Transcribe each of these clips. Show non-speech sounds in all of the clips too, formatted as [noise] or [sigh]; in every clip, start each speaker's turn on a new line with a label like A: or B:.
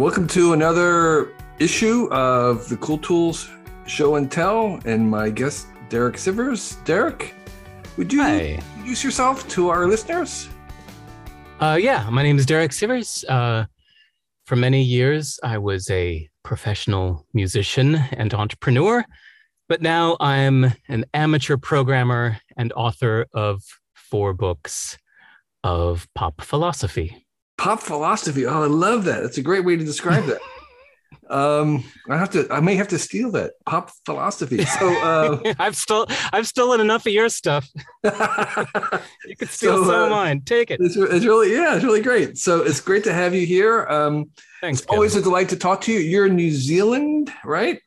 A: Welcome to another issue of the Cool Tools Show and Tell, and my guest Derek Sivers. Derek, would you
B: Hi.
A: introduce yourself to our listeners?
B: Uh, yeah, my name is Derek Sivers. Uh, for many years, I was a professional musician and entrepreneur, but now I'm an amateur programmer and author of four books of pop philosophy.
A: Pop philosophy. Oh, I love that. That's a great way to describe that. [laughs] um, I have to. I may have to steal that. Pop philosophy. So, uh, [laughs]
B: I've still I've stolen enough of your stuff. [laughs] You could steal
A: So,
B: some
A: uh,
B: of mine. Take it.
A: it's, it's really yeah, it's really great. So it's great to have you here. Um,
B: Thanks.
A: it's always a delight to talk to you. You're in New Zealand, right?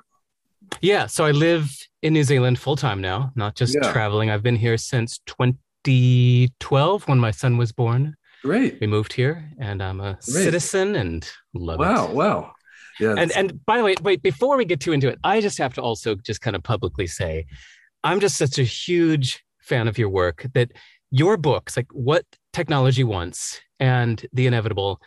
B: Yeah, so I live in New Zealand full time now, not just
A: Yeah.
B: traveling. I've been here since 2012 when my son was born.
A: Great.
B: We moved here and I'm a
A: Great.
B: citizen and love
A: Wow.
B: it.
A: Wow. wow. Yeah.
B: And and by the way, wait, before we get too into it, I just have to also just kind of publicly say I'm just such a huge fan of your work that your books, like What Technology Wants and The Inevitable,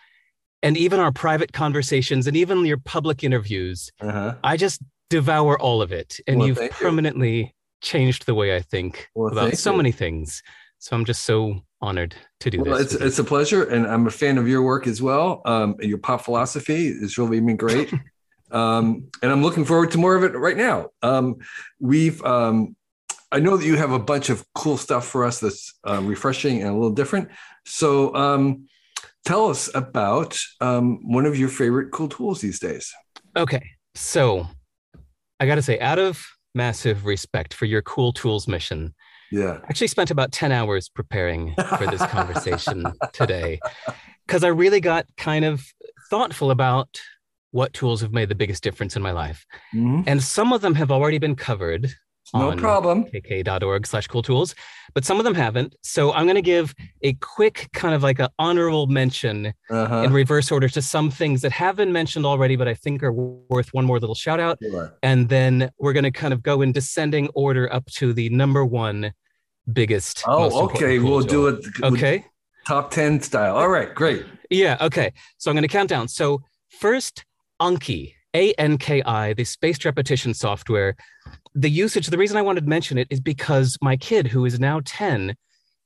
B: and even our private conversations and even your public interviews,
A: uh-huh.
B: I just devour all of it. And
A: Well,
B: you've
A: thank you.
B: permanently changed the way I think
A: Well,
B: about so
A: you.
B: many things. So I'm just so honored to do
A: Well,
B: this.
A: it's it's a pleasure, and I'm a fan of your work as well. Um, your pop philosophy has really been great, [laughs] um, and I'm looking forward to more of it right now. Um, we've um, I know that you have a bunch of cool stuff for us that's uh, refreshing and a little different. So, um, tell us about um, one of your favorite cool tools these days.
B: Okay. So I got to say, out of massive respect for your cool tools mission,
A: Yeah,
B: I actually spent about 10 hours preparing for this conversation [laughs] today because I really got kind of thoughtful about what tools have made the biggest difference in my life.
A: Mhm.
B: And some of them have already been covered
A: no
B: on
A: problem.
B: kk.org slash cool tools, but some of them haven't. So I'm going to give a quick kind of like an honorable mention
A: Uh-huh.
B: in reverse order to some things that have been mentioned already, but I think are worth one more little shout out.
A: Sure.
B: And then we're going to kind of go in descending order up to the number one biggest.
A: Oh, okay. We'll do it.
B: Okay.
A: Top ten style. All right. Great.
B: Yeah. Okay. So I'm going to count down. So first, Anki, A N K I, the spaced repetition software. The usage, the reason I wanted to mention it is because my kid, who is now 10,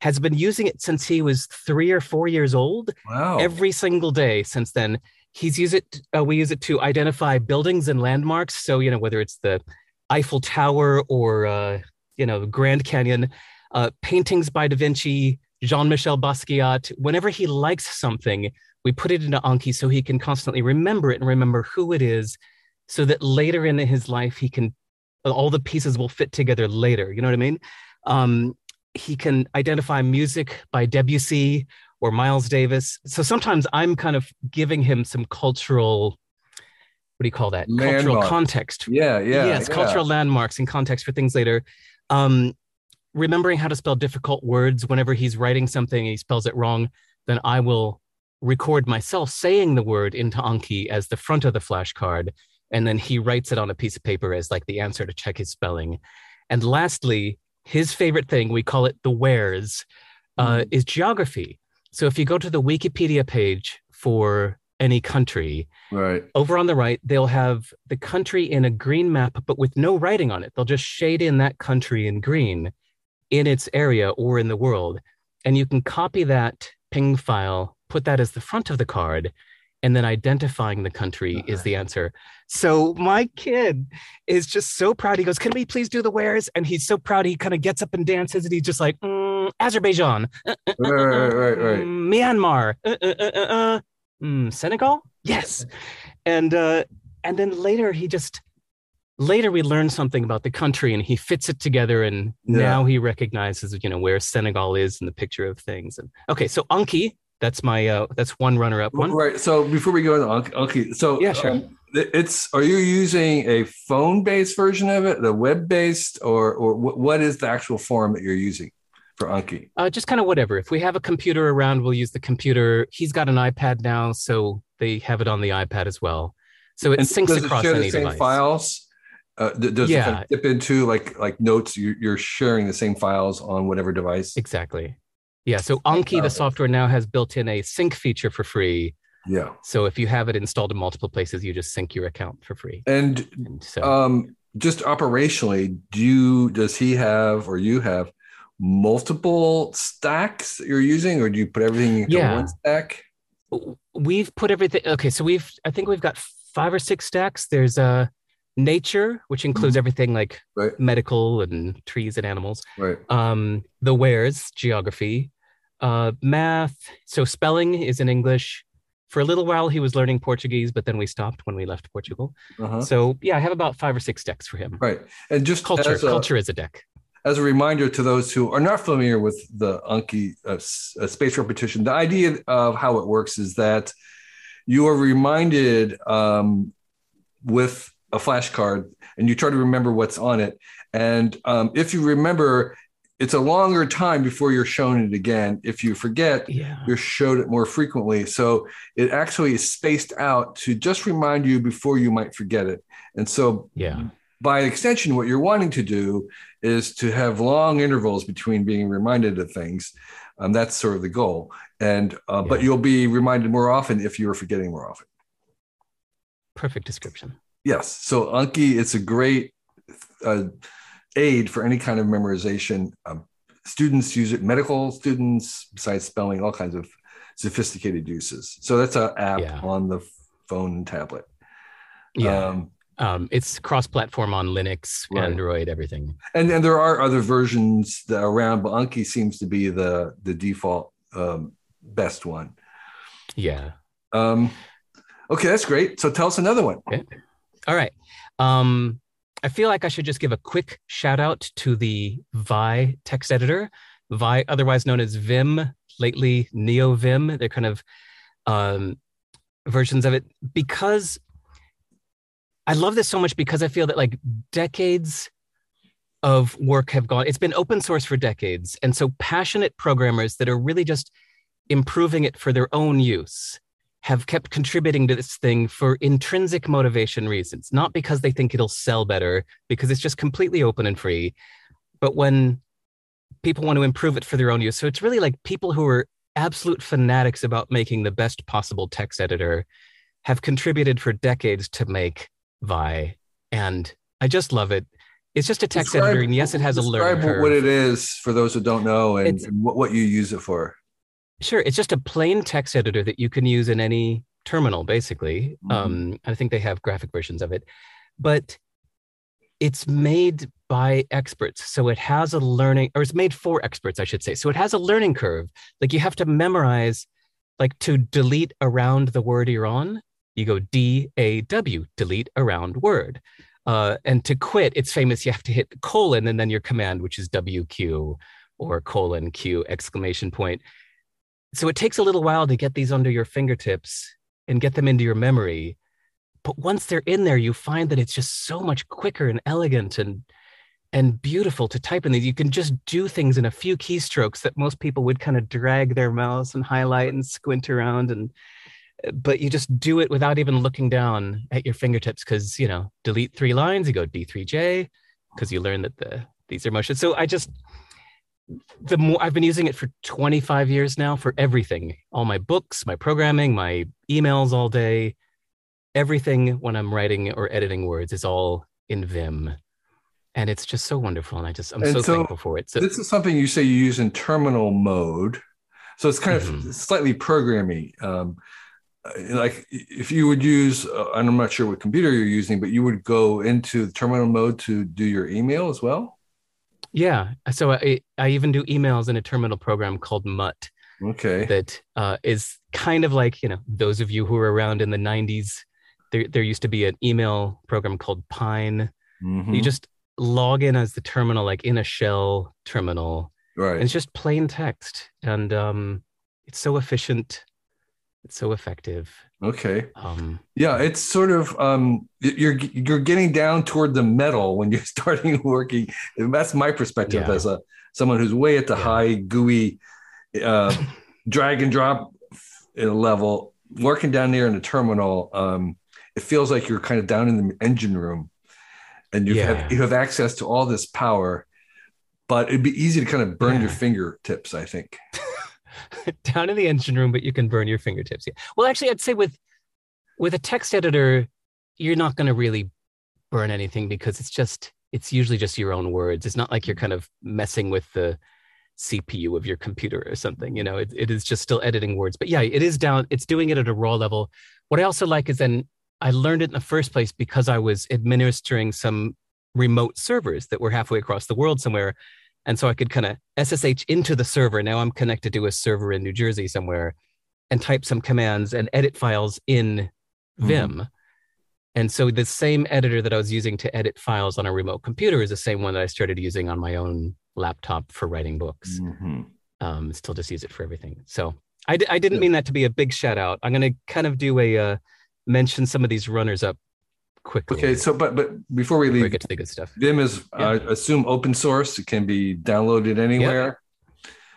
B: has been using it since he was three or four years old.
A: Wow.
B: every single day since then. He's used it. Uh, we use it to identify buildings and landmarks. So you know whether it's the Eiffel Tower or uh, you know Grand Canyon, uh, paintings by Da Vinci, Jean-Michel Basquiat. Whenever he likes something, we put it into Anki so he can constantly remember it and remember who it is, so that later in his life he can all the pieces will fit together later. You know what I mean? Um, he can identify music by Debussy or Miles Davis. So sometimes I'm kind of giving him some cultural, what do you call that? Cultural context.
A: yeah. Yeah.
B: yes,
A: yeah.
B: cultural landmarks and context for things later. Um, remembering how to spell difficult words whenever he's writing something and he spells it wrong, then I will record myself saying the word into Anki as the front of the flashcard. And then he writes it on a piece of paper as like the answer to check his spelling. And lastly, his favorite thing, we call it the wheres, uh, is geography. So if you go to the Wikipedia page for any country,
A: Right.
B: over on the right, they'll have the country in a green map, but with no writing on it. They'll just shade in that country in green in its area or in the world. And you can copy that PNG file, put that as the front of the card, and then identifying the country is the answer. So my kid is just so proud. He goes, Can we please do the wares? And he's so proud. He kind of gets up and dances, and he's just like, "Mm, Azerbaijan, uh, uh,
A: Right, right, right, right.
B: Myanmar, uh, mm, Senegal? Yes. And uh, and then later he just later we learn something about the country and he fits it together and
A: Yeah.
B: now he recognizes you know where Senegal is in the picture of things. And okay, so Anki, that's my uh that's one runner up one.
A: Right. So before we go on, okay. So
B: Yeah, sure.
A: um, it's are you using a phone based version of it, the web based, or or wh- what is the actual form that you're using for Anki?
B: Uh, just kind of whatever. If we have a computer around, we'll use the computer. He's got an iPad now, so they have it on the iPad as well. So it
A: And
B: syncs
A: does
B: across
A: it share
B: any
A: the same
B: device.
A: files? Uh, does
B: Yeah.
A: it dip into like like notes? You're, you're sharing the same files on whatever device.
B: Exactly. Yeah. So Anki, the software now has built in a sync feature for free.
A: Yeah.
B: So if you have it installed in multiple places, you just sync your account for free.
A: And,
B: And so
A: um, just operationally, do you, does he have or you have multiple stacks that you're using, or do you put everything into
B: Yeah.
A: one stack?
B: we've put everything okay so we've i think we've got five or six stacks there's uh nature which includes everything like
A: Mm-hmm. Right.
B: medical and trees and animals
A: Right.
B: um the wares geography uh math so spelling is in english for a little while he was learning portuguese but then we stopped when we left portugal
A: Uh-huh.
B: so yeah i have about five or six decks for him
A: Right. And just
B: culture
A: a,
B: culture is a deck
A: as a reminder to those who are not familiar with the Anki uh, uh, space repetition, the idea of how it works is that you are reminded um, with a flashcard and you try to remember what's on it. And um, if you remember, it's a longer time before you're shown it again. If you forget,
B: yeah
A: you're showed it more frequently. So it actually is spaced out to just remind you before you might forget it. And so
B: yeah
A: by extension, what you're wanting to do is to have long intervals between being reminded of things. Um, that's sort of the goal. And uh, but you'll be reminded more often if you're forgetting more often.
B: perfect description
A: Yes. So Anki, it's a great uh, aid for any kind of memorization. Um, students use it, medical students, besides spelling, all kinds of sophisticated uses. So that's an app
B: Yeah.
A: on the phone and tablet.
B: yeah
A: Um,
B: um it's cross-platform on linux
A: Right.
B: android everything
A: and and there are other versions that are around, but Anki seems to be the the default um, best one.
B: yeah
A: Um, okay, that's great. So tell us another one.
B: All right. Um, I feel like I should just give a quick shout out to the Vi text editor, Vi, otherwise known as Vim, lately NeoVim. They're kind of um, versions of it because I love this so much because I feel that like decades of work have gone, it's been open source for decades. And so passionate programmers that are really just improving it for their own use have kept contributing to this thing for intrinsic motivation reasons, not because they think it'll sell better, because it's just completely open and free, but when people want to improve it for their own use. So it's really like people who are absolute fanatics about making the best possible text editor have contributed for decades to make Vi. And I just love it. It's just a text
A: Describe-
B: editor, and yes, it has a learning
A: Describe
B: curve.
A: what it is for those who don't know and, and what, what you use it for.
B: Sure, it's just a plain text editor that you can use in any terminal, basically.
A: Mhm.
B: Um, I think they have graphic versions of it, but it's made by experts, so it has a learning, or it's made for experts, I should say. So it has a learning curve. Like you have to memorize, like to delete around the word you're on, you go D A W, delete around word. Uh, and to quit, it's famous. You have to hit colon and then your command, which is WQ or colon Q exclamation point so it takes a little while to get these under your fingertips and get them into your memory but once they're in there you find that it's just so much quicker and elegant and and beautiful to type in these. You can just do things in a few keystrokes that most people would kind of drag their mouse and highlight and squint around and but you just do it without even looking down at your fingertips because you know delete three lines you go d3j because you learn that the these are motions so i just the more I've been using it for 25 years now for everything, all my books, my programming, my emails all day, everything when I'm writing or editing words is all in Vim. And it's just so wonderful. And I just, I'm so,
A: so
B: thankful for it. So,
A: this is something you say you use in terminal mode. So it's kind of
B: Mhm.
A: slightly programming. Um, like if you would use, uh, I'm not sure what computer you're using, but you would go into the terminal mode to do your email as well.
B: Yeah. So I, I even do emails in a terminal program called Mutt
A: Okay.
B: that uh, is kind of like, you know, those of you who were around in the 90s, there, there used to be an email program called Pine.
A: Mhm.
B: You just log in as the terminal, like in a shell terminal.
A: right.
B: And it's just plain text. And um, it's so efficient. It's so effective.
A: Okay.
B: Um,
A: Yeah, it's sort of um, you're you're getting down toward the metal when you're [laughs] starting working. That's my perspective
B: Yeah.
A: as a someone who's way at the
B: Yeah.
A: high GUI uh, [laughs] drag and drop level. Working down there in the terminal, um, it feels like you're kind of down in the engine room, and you
B: Yeah.
A: have you have access to all this power. But it'd be easy to kind of burn your fingertips. I think. [laughs] [laughs]
B: down in the engine room, but you can burn your fingertips. Yeah. Well, actually, I'd say with with a text editor, you're not going to really burn anything because it's just it's usually just your own words. It's not like you're kind of messing with the CPU of your computer or something. You know, it, it is just still editing words. But yeah, it is down. It's doing it at a raw level. What I also like is then I learned it in the first place because I was administering some remote servers that were halfway across the world somewhere. And so I could kind of SSH into the server. Now I'm connected to a server in New Jersey somewhere and type some commands and edit files in Vim. Mm-hmm. And so the same editor that I was using to edit files on a remote computer is the same one that I started using on my own laptop for writing books. Mm-hmm. Um, still just use it for everything. So I d- I didn't mean that to be a big shout out. I'm going to kind of do a uh, mention some of these runners up quickly.
A: Okay, so but but before we leave,
B: we get to the good stuff.
A: Vim is yeah. I assume open source. It can be downloaded anywhere.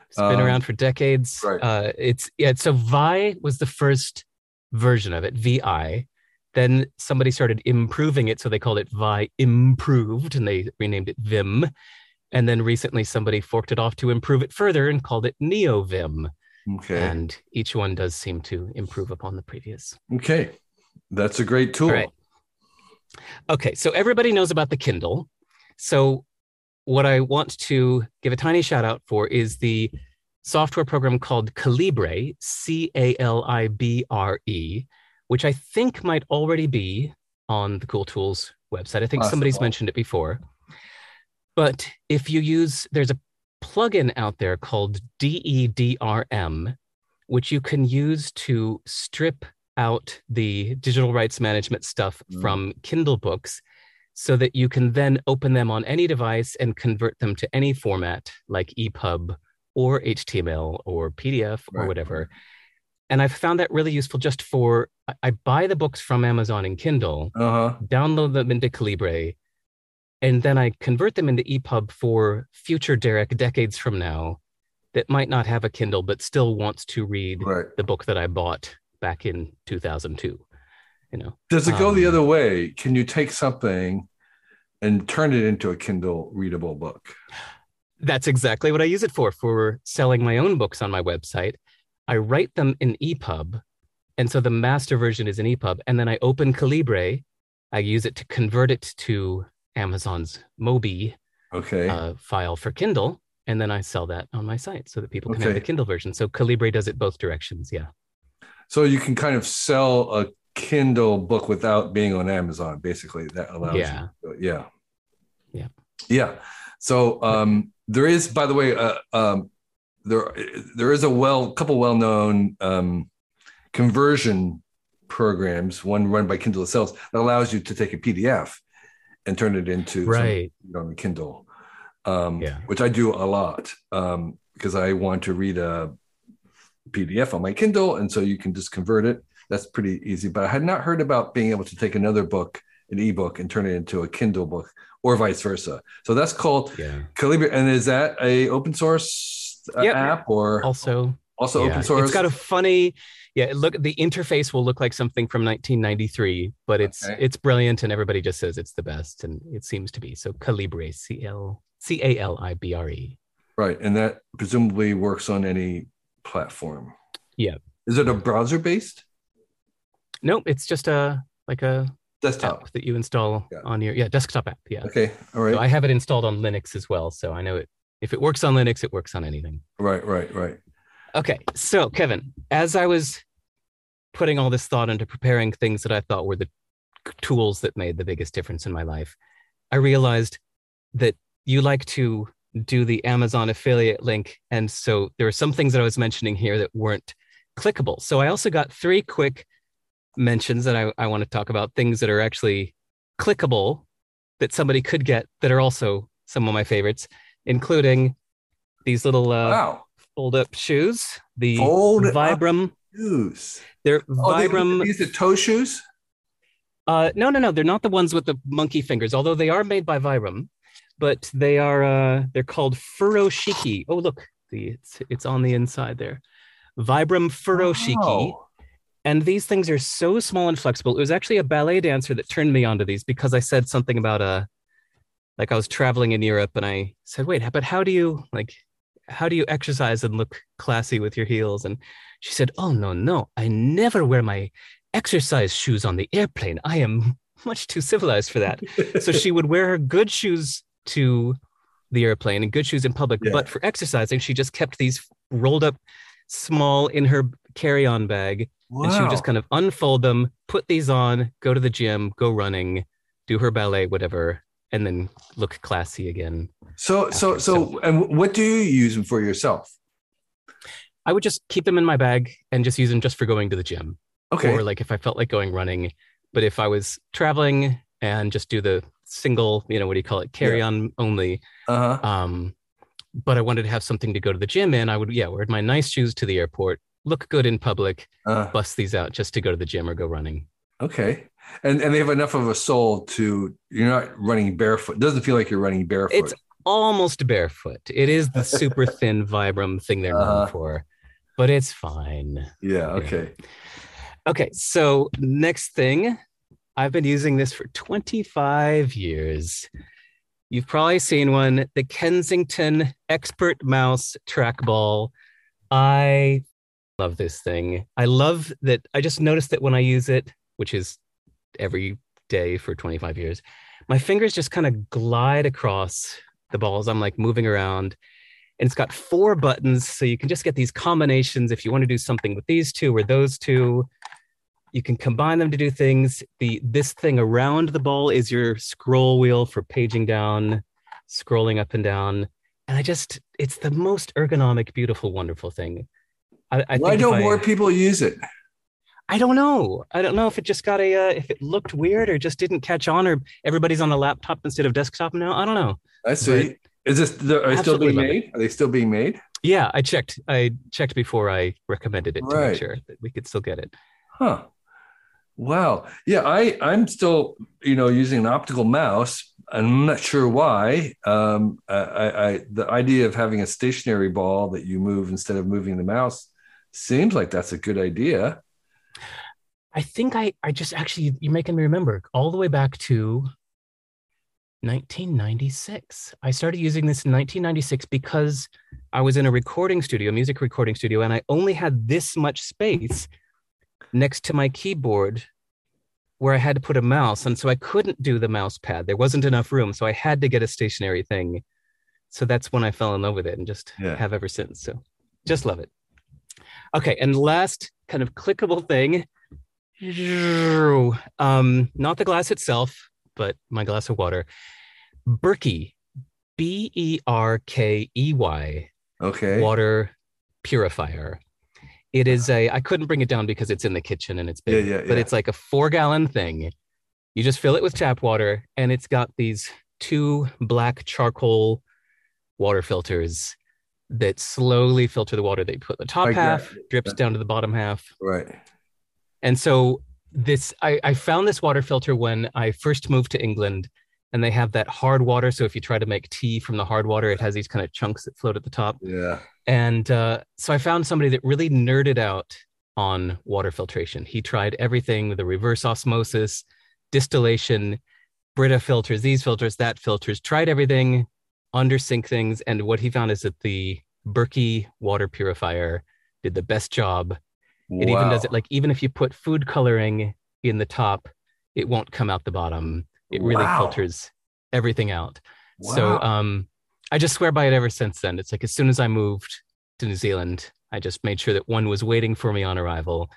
B: It's been um, around for decades. Right. Uh, it's yeah. So Vi was the first version of it. Vi then somebody started improving it, so they called it Vi Improved, and they renamed it Vim. And then recently, somebody forked it off to improve it further and called it NeoVim. Okay. And each one does seem to improve upon the previous.
A: Okay, that's a great tool. Right.
B: Okay, so everybody knows about the Kindle. So what I want to give a tiny shout out for is the software program called Calibre, C A L I B R E, which I think might already be on the Cool Tools website. I think Possible. somebody's mentioned it before. But if you use, there's a plugin out there called DEDRM, which you can use to strip out the digital rights management stuff mm. from Kindle books so that you can then open them on any device and convert them to any format like EPUB or HTML or PDF or whatever and I've found that really useful just for I buy the books from Amazon and Kindle, uh-huh. download them into Calibre, and then I convert them into EPUB for future Derek decades from now that might not have a Kindle but still wants to read right. the book that I bought back in 2002. You know,
A: does it go um, the other way? Can you take something and turn it into a Kindle readable book?
B: That's exactly what I use it for for selling my own books on my website. I write them in EPUB. And so the master version is in EPUB. And then I open Calibre. I use it to convert it to Amazon's Mobi
A: okay.
B: uh, file for Kindle. And then I sell that on my site so that people can okay. have the Kindle version. So Calibre does it both directions. Yeah.
A: So you can kind of sell a Kindle book without being on Amazon, basically. That allows yeah. you. Yeah.
B: Yeah.
A: Yeah. So um, there is, by the way, uh, um, there there is a well couple well known um, conversion programs. One run by Kindle itself that allows you to take a PDF and turn it into
B: right
A: on the Kindle, um, yeah. which I do a lot um, because I want to read a PDF on my Kindle, and so you can just convert it. That's pretty easy. But I had not heard about being able to take another book, an ebook, and turn it into a Kindle book, or vice versa. So that's called
B: yeah.
A: Calibre. And is that a open source uh, yep. app or
B: also
A: also yeah. open source?
B: It's got a funny yeah, look the interface will look like something from 1993, but it's okay. it's brilliant and everybody just says it's the best and it seems to be. So Calibre, C L C A L I B R E.
A: Right, and that presumably works on any platform.
B: Yeah.
A: Is it a browser based?
B: Nope, it's just a like a
A: desktop
B: that you install yeah. on your yeah desktop app. Yeah.
A: Okay. All right.
B: So I have it installed on Linux as well, so I know it if it works on Linux, it works on anything.
A: Right, right, right.
B: Okay. So, Kevin, as I was putting all this thought into preparing things that I thought were the tools that made the biggest difference in my life, I realized that you like to do the Amazon affiliate link. And so there are some things that I was mentioning here that weren't clickable. So I also got three quick mentions that I, I want to talk about things that are actually clickable that somebody could get that are also some of my favorites including these little uh,
A: wow.
B: fold up shoes, the fold Vibram
A: shoes.
B: They're oh, Vibram.
A: They, these are toe shoes?
B: Uh, no, no, no. They're not the ones with the monkey fingers, although they are made by Vibram, but they are uh, they're called Furoshiki. Oh, look, the it's it's on the inside there. Vibram Furoshiki. Wow. And these things are so small and flexible. It was actually a ballet dancer that turned me onto these because I said something about a uh, like I was traveling in Europe and I said, wait, but how do you like how do you exercise and look classy with your heels? And she said, Oh, no, no, I never wear my exercise shoes on the airplane. I am much too civilized for that. [laughs] so she would wear her good shoes to the airplane and good shoes in public.
A: Yeah.
B: But for exercising, she just kept these rolled up small in her carry on bag.
A: Wow.
B: And she would just kind of unfold them, put these on, go to the gym, go running, do her ballet, whatever, and then look classy again.
A: so, so, so, and what do you use them for yourself?
B: I would just keep them in my bag and just use them just for going to the gym.
A: Okay.
B: Or like if I felt like going running. But if I was traveling and just do the single, you know, what do you call it? Carry on only.
A: Uh huh.
B: Um, but I wanted to have something to go to the gym in. I would, yeah, wear my nice shoes to the airport, look good in public,
A: Uh,
B: bust these out just to go to the gym or go running.
A: okay. And and they have enough of a sole to you're not running barefoot. It doesn't feel like you're running barefoot.
B: It's almost barefoot. It is the [laughs] super thin Vibram thing they're known
A: Uh-huh.
B: for, but it's fine.
A: yeah. Okay.
B: Okay, so next thing, I've been using this for 25 years. You've probably seen one, the Kensington Expert Mouse Trackball. I love this thing. I love that. I just noticed that when I use it, which is every day for 25 years, my fingers just kind of glide across the balls. I'm like moving around. And it's got four buttons, so you can just get these combinations if you want to do something with these two or those two you can combine them to do things the this thing around the ball is your scroll wheel for paging down scrolling up and down and i just it's the most ergonomic beautiful wonderful thing i, I
A: Why don't
B: I-
A: more people use it?
B: i don't know i don't know if it just got a uh, if it looked weird or just didn't catch on or everybody's on a laptop instead of desktop now i don't know
A: I see. Is this the, are they still being
B: love it.
A: made? Are they still being made?
B: yeah i checked i checked before i recommended it to make sure that we could still get it
A: Huh. Wow. Yeah, I I'm still you know using an optical mouse. I'm not sure why. Um, I, I, the idea of having a stationary ball that you move instead of moving the mouse seems like that's a good idea.
B: I think I I just actually you're making me remember all the way back to 1996. I started using this in 1996 because I was in a recording studio, music recording studio, and I only had this much space next to my keyboard where I had to put a mouse. And so I couldn't do the mouse pad. There wasn't enough room. So I had to get a stationary thing. So that's when I fell in love with it and just
A: Yeah.
B: have ever since. So just love it. Okay. And last kind of clickable thing. Um, not the glass itself, but my glass of water. Berkey, B E R K E Y,
A: Okay.
B: water purifier. It is a, I couldn't bring it down because it's in the kitchen and it's big,
A: Yeah, yeah,
B: but
A: yeah.
B: it's like a four gallon thing. You just fill it with tap water and it's got these two black charcoal water filters that slowly filter the water. They put the top
A: Like that.
B: half, drips down to the bottom half.
A: Right.
B: And so this I, I found this water filter when I first moved to England and they have that hard water. So if you try to make tea from the hard water, it has these kind of chunks that float at the top.
A: Yeah.
B: And uh, so I found somebody that really nerded out on water filtration. He tried everything the reverse osmosis, distillation, Brita filters, these filters, that filters, tried everything, under sink things. And what he found is that the Berkey water purifier did the best job. It even does it like, even if you put food coloring in the top, it won't come out the bottom. It really
A: Wow.
B: filters everything out. So um, I just swear by it ever since then. It's like as soon as I moved to New Zealand, I just made sure that one was waiting for me on arrival.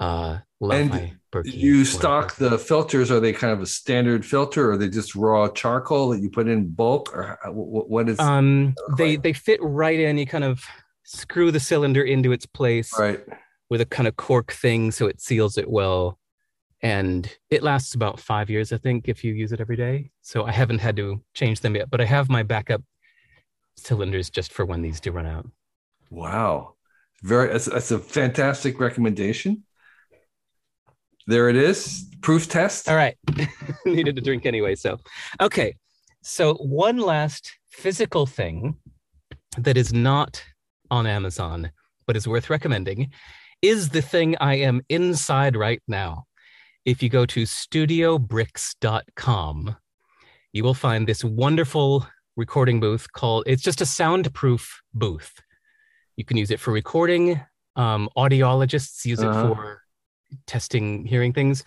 B: Uh,
A: And you stock the filters. Are they kind of a standard filter, or are they just raw charcoal that you put in bulk, or what is?
B: Um, they they fit right in. You kind of screw the cylinder into its place
A: right.
B: with a kind of cork thing, so it seals it well. And it lasts about five years, I think, if you use it every day. So I haven't had to change them yet, but I have my backup cylinders just for when these do run out.
A: Wow. Very. That's, that's a fantastic recommendation. There it is. Proof test.
B: All right. [laughs] Needed to drink anyway. So, okay. So, one last physical thing that is not on Amazon, but is worth recommending is the thing I am inside right now. If you go to studiobricks.com, you will find this wonderful recording booth called. It's just a soundproof booth. You can use it for recording. Um, audiologists use
A: Uh-huh.
B: it for testing hearing things.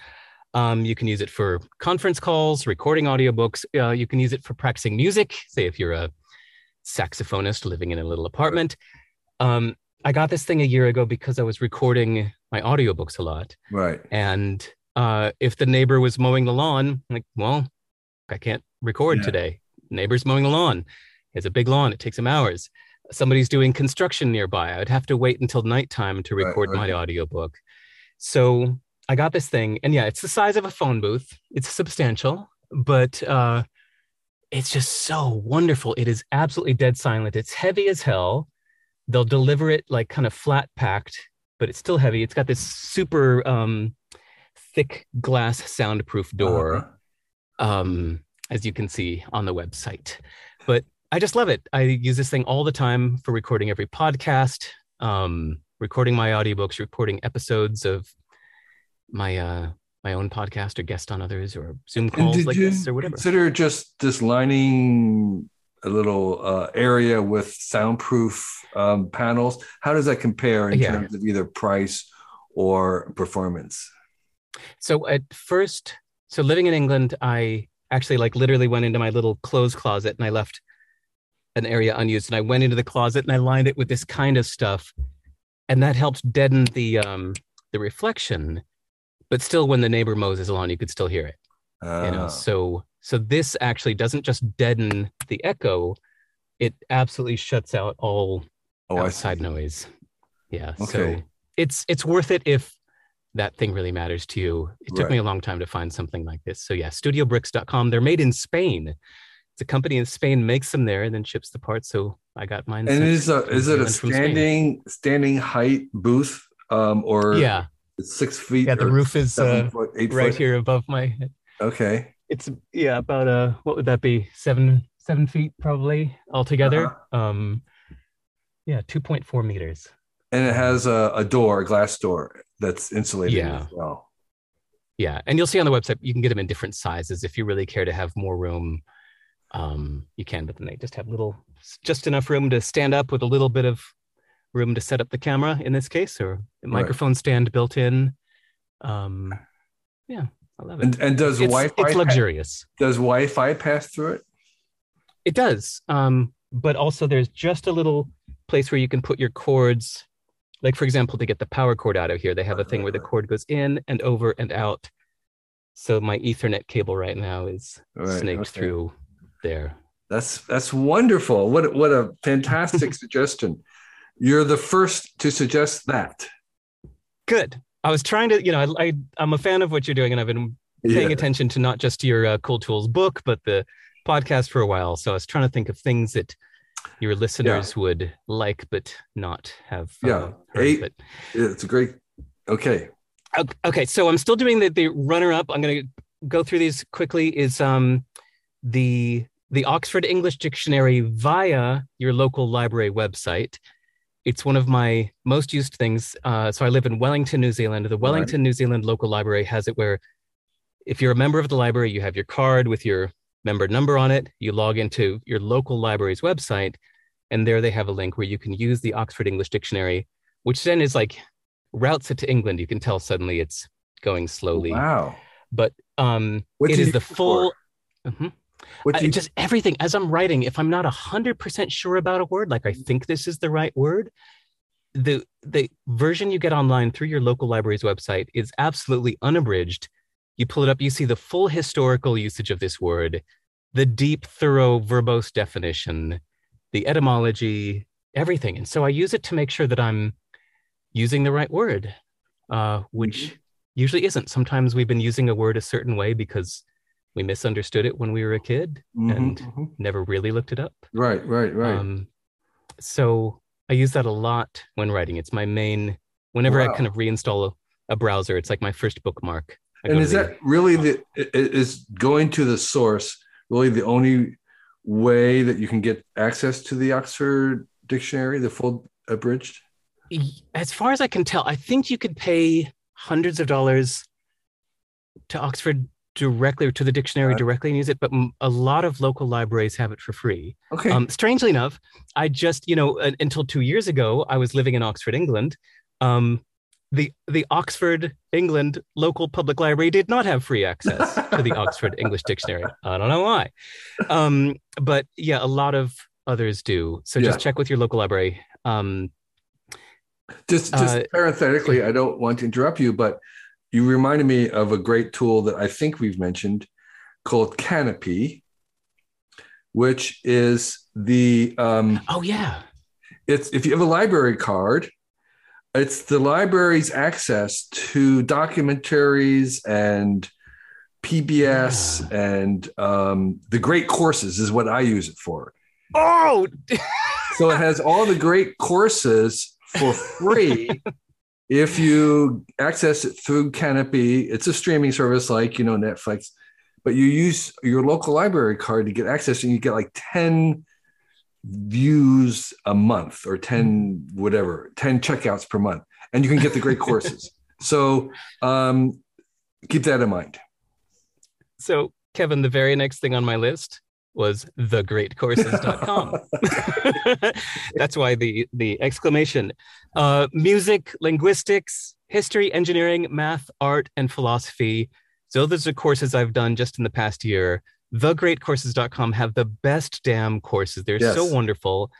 B: Um, you can use it for conference calls, recording audiobooks. Uh, you can use it for practicing music. Say if you're a saxophonist living in a little apartment. Um, I got this thing a year ago because I was recording my audiobooks a lot.
A: Right.
B: And uh, if the neighbor was mowing the lawn, I'm like, well, I can't record
A: Yeah.
B: today. Neighbor's mowing the lawn. It's a big lawn. It takes him hours. Somebody's doing construction nearby. I'd have to wait until nighttime to
A: Right,
B: record my
A: right.
B: audiobook. So I got this thing, and yeah, it's the size of a phone booth. It's substantial, but uh, it's just so wonderful. It is absolutely dead silent. It's heavy as hell. They'll deliver it like kind of flat packed, but it's still heavy. It's got this super um, thick glass soundproof door,
A: Uh-huh.
B: um, as you can see on the website. But I just love it. I use this thing all the time for recording every podcast, um, recording my audiobooks, recording episodes of my uh, my own podcast or guest on others or Zoom calls like this or whatever.
A: consider just this lining a little uh, area with soundproof um, panels? How does that compare in
B: Yeah.
A: terms of either price or performance?
B: So at first, so living in England, I actually like literally went into my little clothes closet and I left an area unused and I went into the closet and I lined it with this kind of stuff. And that helped deaden the um the reflection. But still when the neighbor mows his lawn, you could still hear it. You know,
A: Ah,
B: so so this actually doesn't just deaden the echo, it absolutely shuts out all
A: oh,
B: outside noise. Yeah. So it's it's worth it if that thing really matters to you. It took
A: Right.
B: me a long time to find something like this. So yeah, studiobricks.com. They're made in Spain. It's a company in Spain makes them there and then ships the parts. So I got mine.
A: And is a is it a
B: Zealand from Spain.
A: standing standing height booth um, or
B: Yeah.
A: it's six feet?
B: Yeah, the roof is uh,
A: foot,
B: right
A: foot?
B: here above my head.
A: Okay.
B: It's yeah, about uh what would that be? Seven seven feet probably altogether.
A: Uh-huh.
B: Um yeah, two point four meters.
A: And it has a, a door, a glass door that's insulated
B: Yeah.
A: as well.
B: Yeah, and you'll see on the website you can get them in different sizes if you really care to have more room. Um, you can, but then they just have little, just enough room to stand up with a little bit of room to set up the camera in this case, or microphone stand built in. Um, yeah, I love it.
A: And and does
B: it's,
A: Wi-Fi
B: it's luxurious.
A: does Wi-Fi pass through it?
B: It does, um, but also there's just a little place where you can put your cords. Like for example, to get the power cord out of here, they have a thing where the [laughs] cord goes in and over and out. So my Ethernet cable right now is snaked
A: okay.
B: through there.
A: That's that's wonderful. What what a fantastic [laughs] suggestion. You're the first to suggest that.
B: Good. I was trying to, you know, I, I I'm a fan of what you're doing, and I've been paying
A: Yeah.
B: attention to not just your uh, Cool Tools book, but the podcast for a while. So I was trying to think of things that your listeners would like, but not have. uh,
A: Yeah. Eight- It's a great. Okay.
B: Ok- okay so i'm still doing the, the runner up i'm going to go through these quickly is um the the oxford english dictionary via your local library website it's one of my most used things uh, so i live in wellington new zealand the wellington new zealand local library has it where if you're a member of the library you have your card with your member number on it you log into your local library's website and there they have a link where you can use the oxford english dictionary which then is like routes it to England, you can tell suddenly it's going slowly.
A: Wow.
B: But um, it is the full? Mhm. I-
A: you,
B: just everything. As I'm writing, if I'm not hundred percent sure about a word, like I think this is the right word, the the version you get online through your local library's website is absolutely unabridged. You pull it up, you see the full historical usage of this word, the deep, thorough, verbose definition, the etymology, everything. And so I use it to make sure that I'm using the right word, uh, which usually isn't. Sometimes we've been using a word a certain way because we misunderstood it when we were a kid,
A: Mhm,
B: and
A: mhm.
B: never really looked it up.
A: right, right, right.
B: Um, so I use that a lot when writing. It's my main. Whenever I kind of reinstall a, a browser, it's like my first bookmark.
A: And is that really the is going to the source really the only way that you can get access to the Oxford Dictionary, the full abridged?
B: as far as I can tell, I think you could pay hundreds of dollars to Oxford directly or to the dictionary
A: Right.
B: directly and use it, but a lot of local libraries have it for free.
A: Okay.
B: Um, strangely enough, I just, you know, un- until two years ago, I was living in Oxford, England. Um, the the Oxford, England local public library did not have free access to the [laughs] Oxford English Dictionary. I don't know why, um, but yeah, a lot of others do. So just
A: Yeah.
B: check with your local library. Um,
A: just just
B: uh,
A: parenthetically, I don't want to interrupt you, but you reminded me of a great tool that I think we've mentioned called Kanopy, which is the um,
B: oh yeah,
A: it's if you have a library card, it's the library's access to documentaries and PBS and um, the great courses is what I use it for.
B: oh
A: So it has all the great courses for free [laughs] if you access it through Kanopy. It's a streaming service like, you know, Netflix, but you use your local library card to get access and you get like 10 views a month or 10 whatever, 10 checkouts per month and you can get the great [laughs] courses. So um, keep that in mind.
B: So, Kevin, the very next thing on my list was thegreatcourses.com. [laughs] [laughs] That's why the the exclamation. Uh, music, linguistics, history, engineering, math, art, and philosophy. So those are courses I've done just in the past year. Thegreatcourses.com have the best damn courses. They're
A: Yes.
B: so wonderful.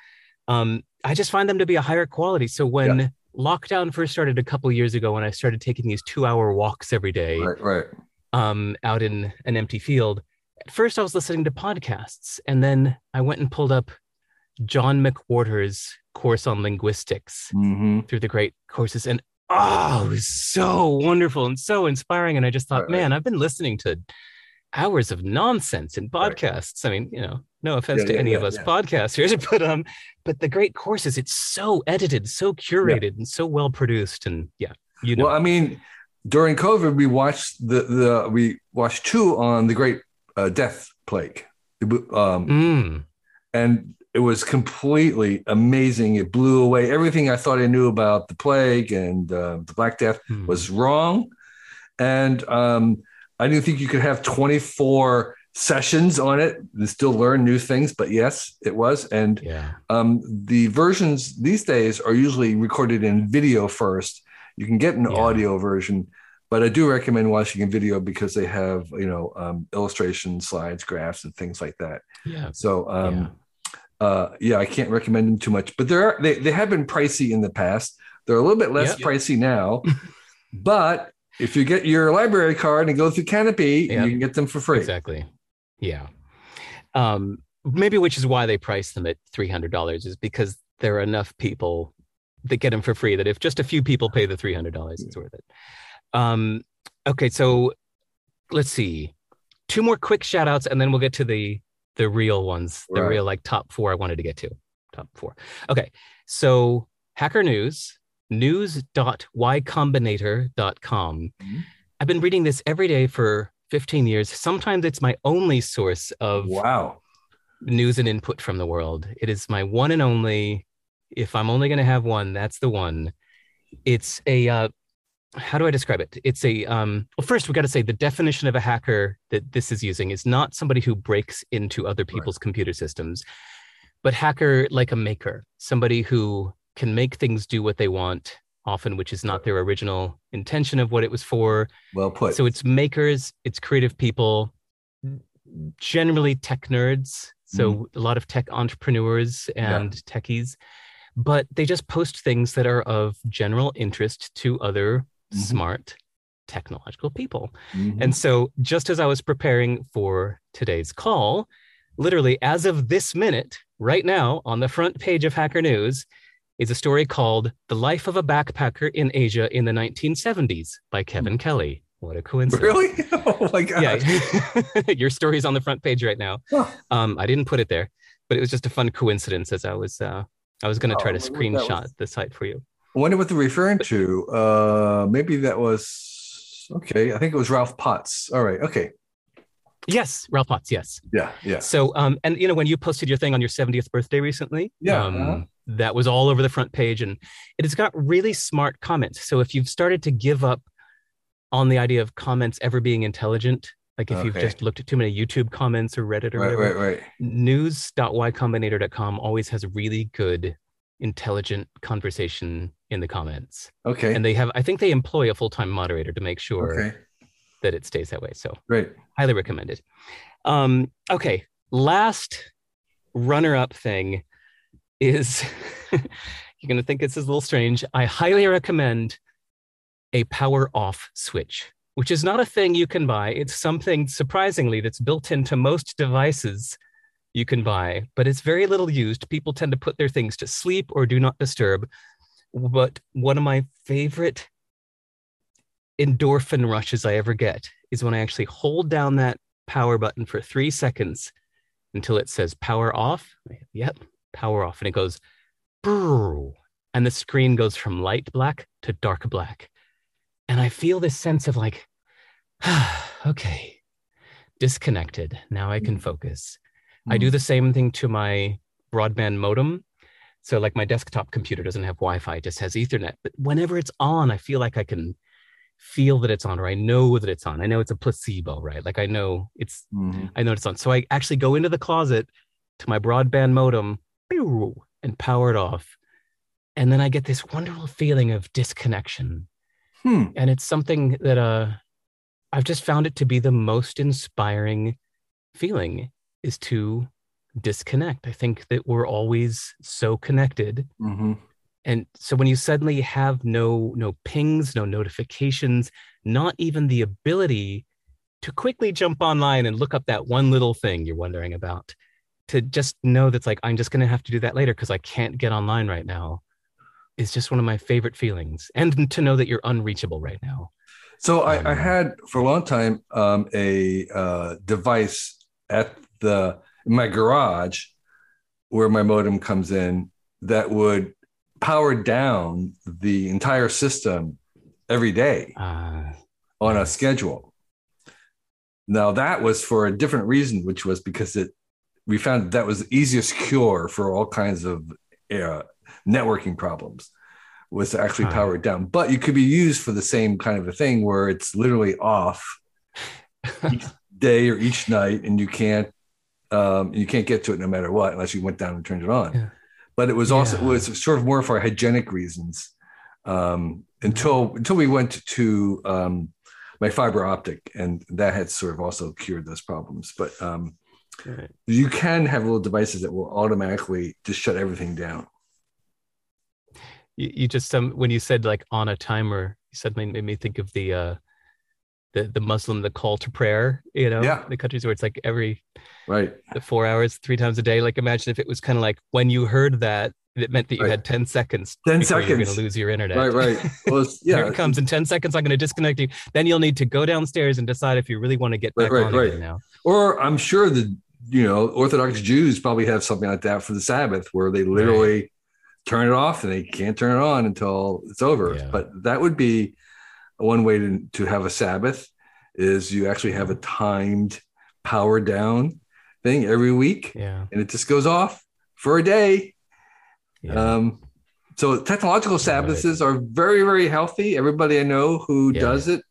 B: Um, I just find them to be a higher quality. So when lockdown first started a couple years ago, when I started taking these two hour walks every day,
A: Right, right.
B: um, out in an empty field. At first, I was listening to podcasts, and then I went and pulled up John McWhorter's course on linguistics
A: hmm
B: through the great courses, and oh, it was so wonderful and so inspiring. And I just thought,
A: right.
B: man, I've been listening to hours of nonsense in
A: Right.
B: podcasts. I mean, you know, no offense
A: Yeah,
B: to
A: yeah,
B: any of us
A: yeah.
B: podcasters, [laughs] but um, but the great courses, it's so edited, so curated, and so well produced, and yeah, you know,
A: Well, I mean, during COVID, we watched the the we watched two on the Great uh, Death Plague, um,
B: Mm,
A: and it was completely amazing. It blew away everything I thought I knew about the plague and uh, the Black Death
B: mm.
A: was wrong, and um, I didn't think you could have twenty four sessions on it and still learn new things. But yes, it was, and
B: yeah.
A: um, the versions these days are usually recorded in video first. You can get an
B: Yeah.
A: audio version, but I do recommend watching a video because they have you know um, illustration slides, graphs, and things like that.
B: Yeah.
A: So um, uh, yeah, I can't recommend them too much, but there are they they have been pricey in the past. They're a little bit less
B: Yep.
A: pricey now, [laughs] but if you get your library card and go through Kanopy,
B: Yeah.
A: you can get them for free.
B: Exactly. Yeah. Um, maybe which is why they price them at three hundred dollars is because there are enough people that get them for free that if just a few people pay the three hundred dollars, it's worth it. Um, okay, so let's see, two more quick shout outs, and then we'll get to the the real ones, the real like top four I wanted to get to. Top four. Okay, so Hacker News news.ycombinator.com.
A: Mhm.
B: I've been reading this every day for 15 years. Sometimes it's my only source of
A: Wow.
B: news and input from the world. It is my one and only. If I'm only going to have one, that's the one. It's a, uh, how do I describe it? It's a, um, well, first, we got to say the definition of a hacker that this is using is not somebody who breaks into other people's computer systems, but hacker like a maker, somebody who can make things do what they want, often, which is not their original intention of what it was for.
A: Well put.
B: So it's makers, it's creative people, generally tech nerds. So a lot of tech entrepreneurs and techies, but they just post things that are of general interest to other
A: Mhm.
B: smart technological people.
A: Mhm.
B: And so just as I was preparing for today's call, literally as of this minute, right now on the front page of Hacker News, is a story called The Life of a Backpacker in Asia in the 1970s by Kevin Kelly. What a coincidence.
A: really? [laughs] Oh my god. [laughs]
B: Yeah. [laughs] Your story's on the front page right now.
A: Huh.
B: Um, I didn't put it there, but it was just a fun coincidence as I was uh, I was going to
A: Oh,
B: try to
A: I wonder what that
B: screenshot
A: was.
B: the site for you.
A: I wonder what they're referring to. Uh, maybe that was okay. I think it was Rolf Potts. All right. Okay.
B: Yes, Rolf Potts. Yes.
A: Yeah. Yeah.
B: So, um, and you know, when you posted your thing on your 70th birthday recently,
A: Yeah,
B: um,
A: uh-huh.
B: That was all over the front page, and it has got really smart comments. So, if you've started to give up on the idea of comments ever being intelligent, Like if you've just looked at too many YouTube comments or Reddit or
A: Right,
B: whatever,
A: right, right.
B: news.ycombinator.com always has really good, intelligent conversation in the comments.
A: Okay.
B: And they have, I think they employ a full time moderator to make sure
A: okay.
B: that it stays that way. So
A: Great.
B: highly recommended. Um, okay, last runner-up thing is [laughs] you're gonna think this is a little strange. I highly recommend a power off switch, which is not a thing you can buy. It's something surprisingly that's built into most devices you can buy, but it's very little used. People tend to put their things to sleep or do not disturb. But one of my favorite endorphin rushes I ever get is when I actually hold down that power button for three seconds until it says power off. Yep, power off. And it goes, "Brrr," and the screen goes from light black to dark black. And I feel this sense of like, [sighs] okay, disconnected. Now I can focus. I do the same thing to my broadband modem. So, like, my desktop computer doesn't have Wi Fi, it just has Ethernet. But whenever it's on, I feel like I can feel that it's on, or I know that it's on. I know it's a placebo, right? Like, I know it's,
A: Mhm.
B: I know it's on. So, I actually go into the closet to my broadband modem and powered off. And then I get this wonderful feeling of disconnection.
A: Hmm.
B: and it's something that uh i've just found it to be the most inspiring feeling is to disconnect. I think that we're always so connected.
A: Hmm
B: and so when you suddenly have no no pings no notifications not even the ability to quickly jump online and look up that one little thing you're wondering about to just know that's like i'm just going to have to do that later because i can't get online right now is just one of my favorite feelings. And to know that you're unreachable right now.
A: So I, I
B: Um,
A: had for a long time um, a uh, device at the in my garage where my modem comes in that would power down the entire system every day
B: uh,
A: on a schedule. Now that was for a different reason, which was because it we found that was the easiest cure for all kinds of uh, networking problems was to actually
B: Huh.
A: power it down. But you could be used for the same kind of a thing where it's literally off [laughs] each day or each night, and you can't um, you can't get to it no matter what unless you went down and turned it on.
B: Yeah.
A: But it was also
B: Yeah.
A: it was sort of more for hygienic reasons um, until until we went to um, my fiber optic, and that had sort of also cured those problems. But um,
B: Right.
A: you can have little devices that will automatically just shut everything down.
B: you, you just um when you said like on a timer you suddenly made me think of the uh the the muslim the call to prayer you know
A: Yeah.
B: the countries where it's like every
A: Right.
B: the four hours three times a day like imagine if it was kind of like when you heard that it meant that you
A: Right.
B: had 10 seconds
A: 10
B: before you're
A: seconds.
B: going to lose your internet
A: Right. Right. [laughs] Well, yeah.
B: here it comes in 10 seconds i'm going to disconnect you then you'll need to go downstairs and decide if you really want to get
A: Right,
B: back
A: right,
B: on
A: right.
B: now
A: Or I'm sure the you know Orthodox Jews probably have something like that for the Sabbath, where they literally turn it off and they can't turn it on until it's over.
B: Yeah.
A: But that would be one way to, to have a Sabbath is you actually have a timed power down thing every week,
B: yeah
A: and it just goes off for a day.
B: yeah
A: Um, so technological Sabbaths are very, very healthy. Everybody I know who
B: Yeah.
A: does it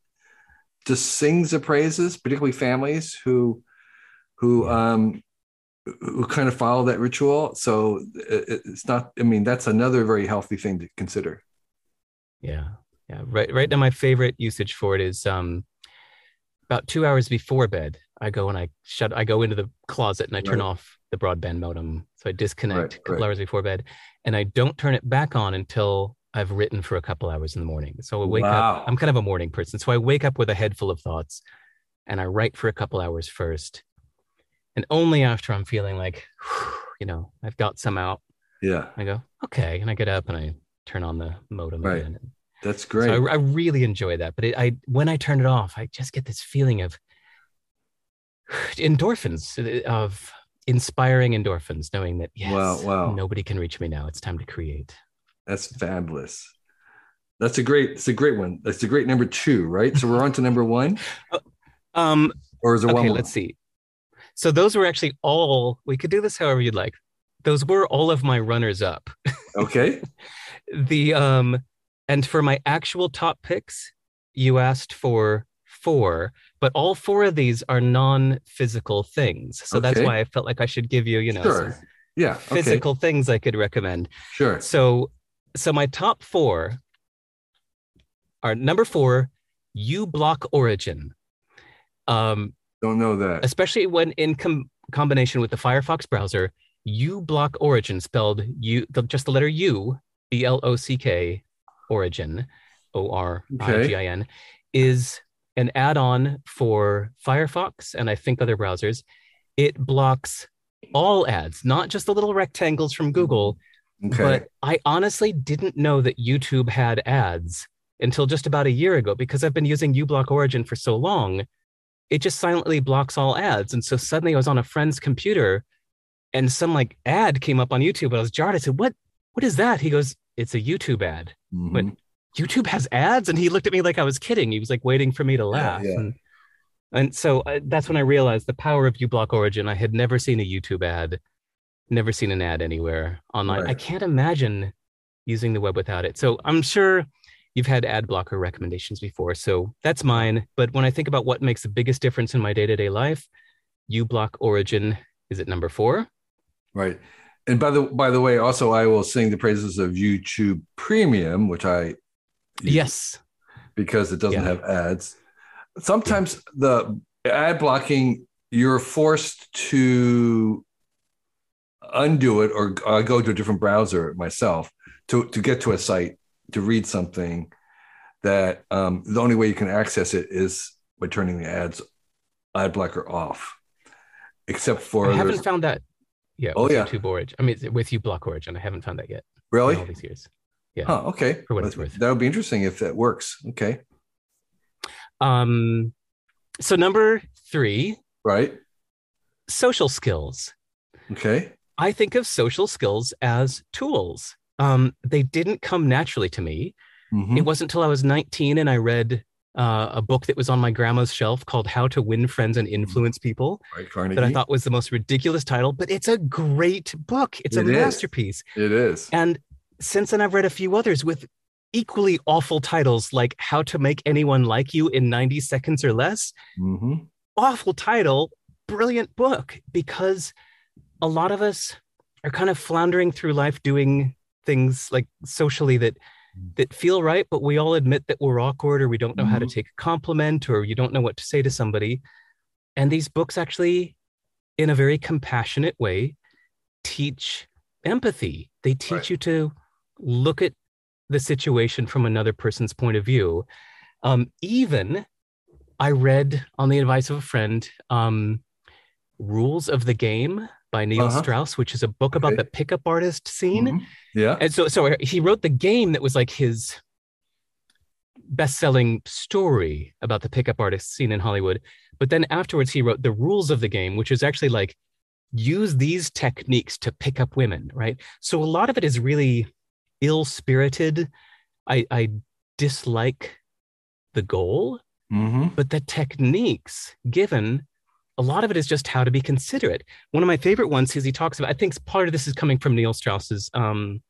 A: just sings the praises, particularly families who who um who kind of follow that ritual. So it, it- it's not. I mean, that's another very healthy thing to consider.
B: Yeah. Yeah. Right right now my favorite usage for it is um about two hours before bed. I go and I shut I go into the closet and I turn
A: Right.
B: off the broadband modem. So I disconnect
A: Right,
B: a couple
A: right.
B: hours before bed and I don't turn it back on until I've written for a couple hours in the morning. So I wake
A: Wow.
B: up. I'm kind of a morning person. So I wake up with a head full of thoughts and I write for a couple hours first. And only after I'm feeling like, [sighs] you know, I've got some out,
A: Yeah,
B: I go, okay. And I get up and I turn on the modem
A: Right.
B: again.
A: that's great.
B: So I, I really enjoy that. But it, I when I turn it off, I just get this feeling of [sighs] endorphins, uh, of inspiring endorphins, knowing that yes,
A: Wow, wow.
B: nobody can reach me now. It's time to create.
A: that's fabulous. That's a great. It's a great one. That's a great number two, right? So we're on to number one, [laughs]
B: Um,
A: or is there one more?
B: let's see. So those were actually all. We could do this however you'd like. Those were all of my runners up.
A: Okay. [laughs]
B: The um, and for my actual top picks, you asked for four, but all four of these are non-physical things. So that's why I felt like I should give you, you know,
A: Sure. Yeah. Okay.
B: physical things I could recommend.
A: Sure.
B: So, so my top four are number four, uBlock Origin. Um,
A: Don't know that.
B: especially when in com- combination with the Firefox browser, uBlock Origin, spelled U, the, just the letter U, B L O C K, Origin, O R I G I N, is an add-on for Firefox and I think other browsers. It blocks all ads, not just the little rectangles from Google,
A: Okay.
B: but I honestly didn't know that YouTube had ads until just about a year ago because I've been using uBlock Origin for so long. It just silently blocks all ads. And so suddenly I was on a friend's computer and some like ad came up on YouTube. And I was jarred. I said, What what is that? He goes, It's a YouTube ad.
A: Mhm.
B: YouTube has ads? And he looked at me like I was kidding. He was like waiting for me to laugh.
A: yeah.
B: And, and so uh, that's when I realized the power of uBlock Origin. I had never seen a YouTube ad, never seen an ad anywhere online. I can't imagine using the web without it. So I'm sure you've had ad blocker recommendations before. So that's mine. But when I think about what makes the biggest difference in my day to day life, uBlock Origin is at number four.
A: Right. And by the by the way, also I will sing the praises of YouTube Premium, which I
B: Yes.
A: because it doesn't
B: Yeah.
A: have ads. Sometimes the ad blocking, you're forced to undo it or uh, go to a different browser myself to to get to a site to read something that um, the only way you can access it is by turning the ads ad blocker off. Except for
B: I haven't found that. Yeah.
A: Oh,
B: with
A: yeah.
B: YouTube Origin. I mean, with uBlock Origin. I haven't found that yet
A: really
B: all these years. Yeah.
A: Huh, okay.
B: For what it's worth.
A: That would be interesting if that works. Okay.
B: Um, so number three,
A: Right.
B: social skills.
A: Okay.
B: I think of social skills as tools. Um, they didn't come naturally to me.
A: Mhm.
B: It wasn't until I was 19 and I read uh, a book that was on my grandma's shelf called How to Win Friends and Influence People
A: Right,
B: that I thought was the most ridiculous title, but it's a great book. It's a
A: It is.
B: masterpiece.
A: it is.
B: And since then, I've read a few others with equally awful titles like How to Make Anyone Like You in 90 Seconds or Less.
A: Mhm.
B: Awful title, brilliant book, because a lot of us are kind of floundering through life doing things like socially that that feel right, but we all admit that we're awkward or we don't know how to
A: Mhm.
B: take a compliment or you don't know what to say to somebody. And these books actually, in a very compassionate way, teach empathy. They teach
A: Right.
B: you to look at the situation from another person's point of view. Um, even I read on the advice of a friend, um, Rules of the Game by Neil
A: Uh-huh.
B: Strauss, which is a book about
A: Okay.
B: the pickup artist scene.
A: Mhm. Yeah.
B: And so, so he wrote the game that was like his best-selling story about the pickup artist scene in Hollywood. But then afterwards, he wrote the rules of the game, which is actually like use these techniques to pick up women, right? So a lot of it is really ill-spirited. I, I dislike the goal,
A: hmm
B: but the techniques given a lot of it is just how to be considerate. One of my favorite ones is he talks about i think part of this is coming from neil strauss's um,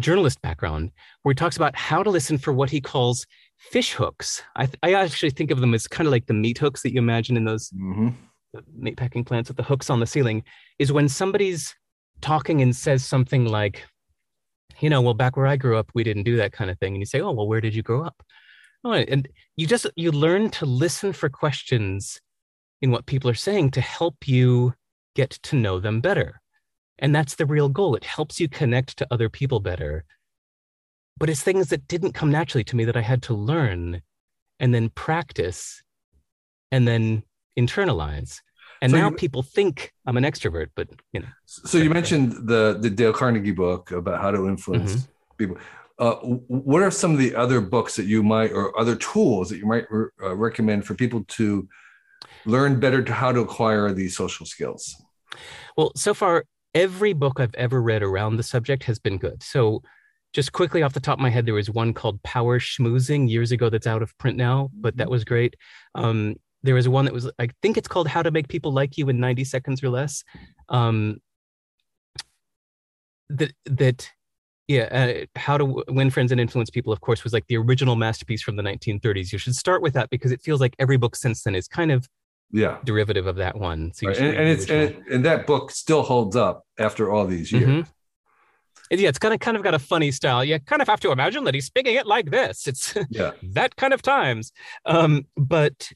B: journalist background where he talks about how to listen for what he calls fish hooks. I, th- I actually think of them as kind of like the meat hooks that you imagine in those
A: hmm
B: meat packing plants with the hooks on the ceiling is when somebody's talking and says something like you know well back where i grew up we didn't do that kind of thing. And you say oh well where did you grow up? Oh, and you just you learn to listen for questions in what people are saying to help you get to know them better. And that's the real goal. It helps you connect to other people better. But it's things that didn't come naturally to me that i had to learn and then practice and then internalize. And
A: So
B: now
A: you-
B: people think i'm an extrovert but you know.
A: So you mentioned the the Dale Carnegie book about how to influence
B: Mm-hmm.
A: people. Uh, what are some of the other books that you might, or other tools that you might re- uh, recommend for people to learn better to how to acquire these social skills?
B: Well, so far, every book I've ever read around the subject has been good. So, just quickly off the top of my head, there was one called Power Schmoozing years ago that's out of print now, but that was great. Um, there was one that was, I think it's called How to Make People Like You in 90 Seconds or Less. Um, that, that yeah, uh, How to Win Friends and Influence People, of course, was like the original masterpiece from the 1930s. You should start with that because it feels like every book since then is kind of
A: yeah
B: derivative of that one.
A: So right. and, and it's and, it, and, that book still holds up after all these years. Mm-hmm.
B: yeah, it's kind of kind of got a funny style. You kind of have to imagine that he's speaking it like this. It's
A: yeah [laughs]
B: that kind of times. Um, but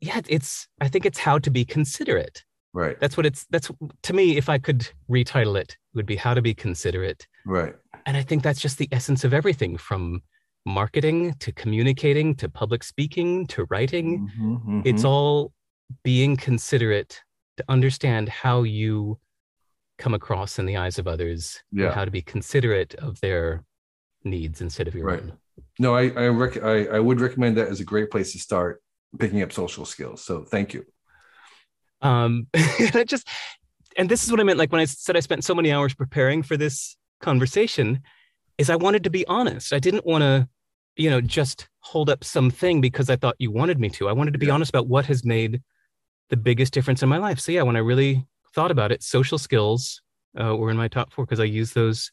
B: yeah, it's I think it's how to be considerate.
A: Right.
B: That's what it's that's to me, if I could retitle it, it would be how to be considerate.
A: Right.
B: And I think that's just the essence of everything from marketing to communicating to public speaking to writing. Mm-hmm, mm-hmm. It's all being considerate to understand how you come across in the eyes of others
A: yeah.
B: how to be considerate of their needs instead of your right. own.
A: No, I I, rec- I I would recommend that as a great place to start picking up social skills. So thank you.
B: Um, [laughs] it just and this is what I meant. Like when I said I spent so many hours preparing for this conversation, is I wanted to be honest. I didn't want to, you know, just hold up something because I thought you wanted me to. I wanted to be yeah. honest about what has made the biggest difference in my life. So yeah, when I really thought about it, social skills uh, were in my top four because I use those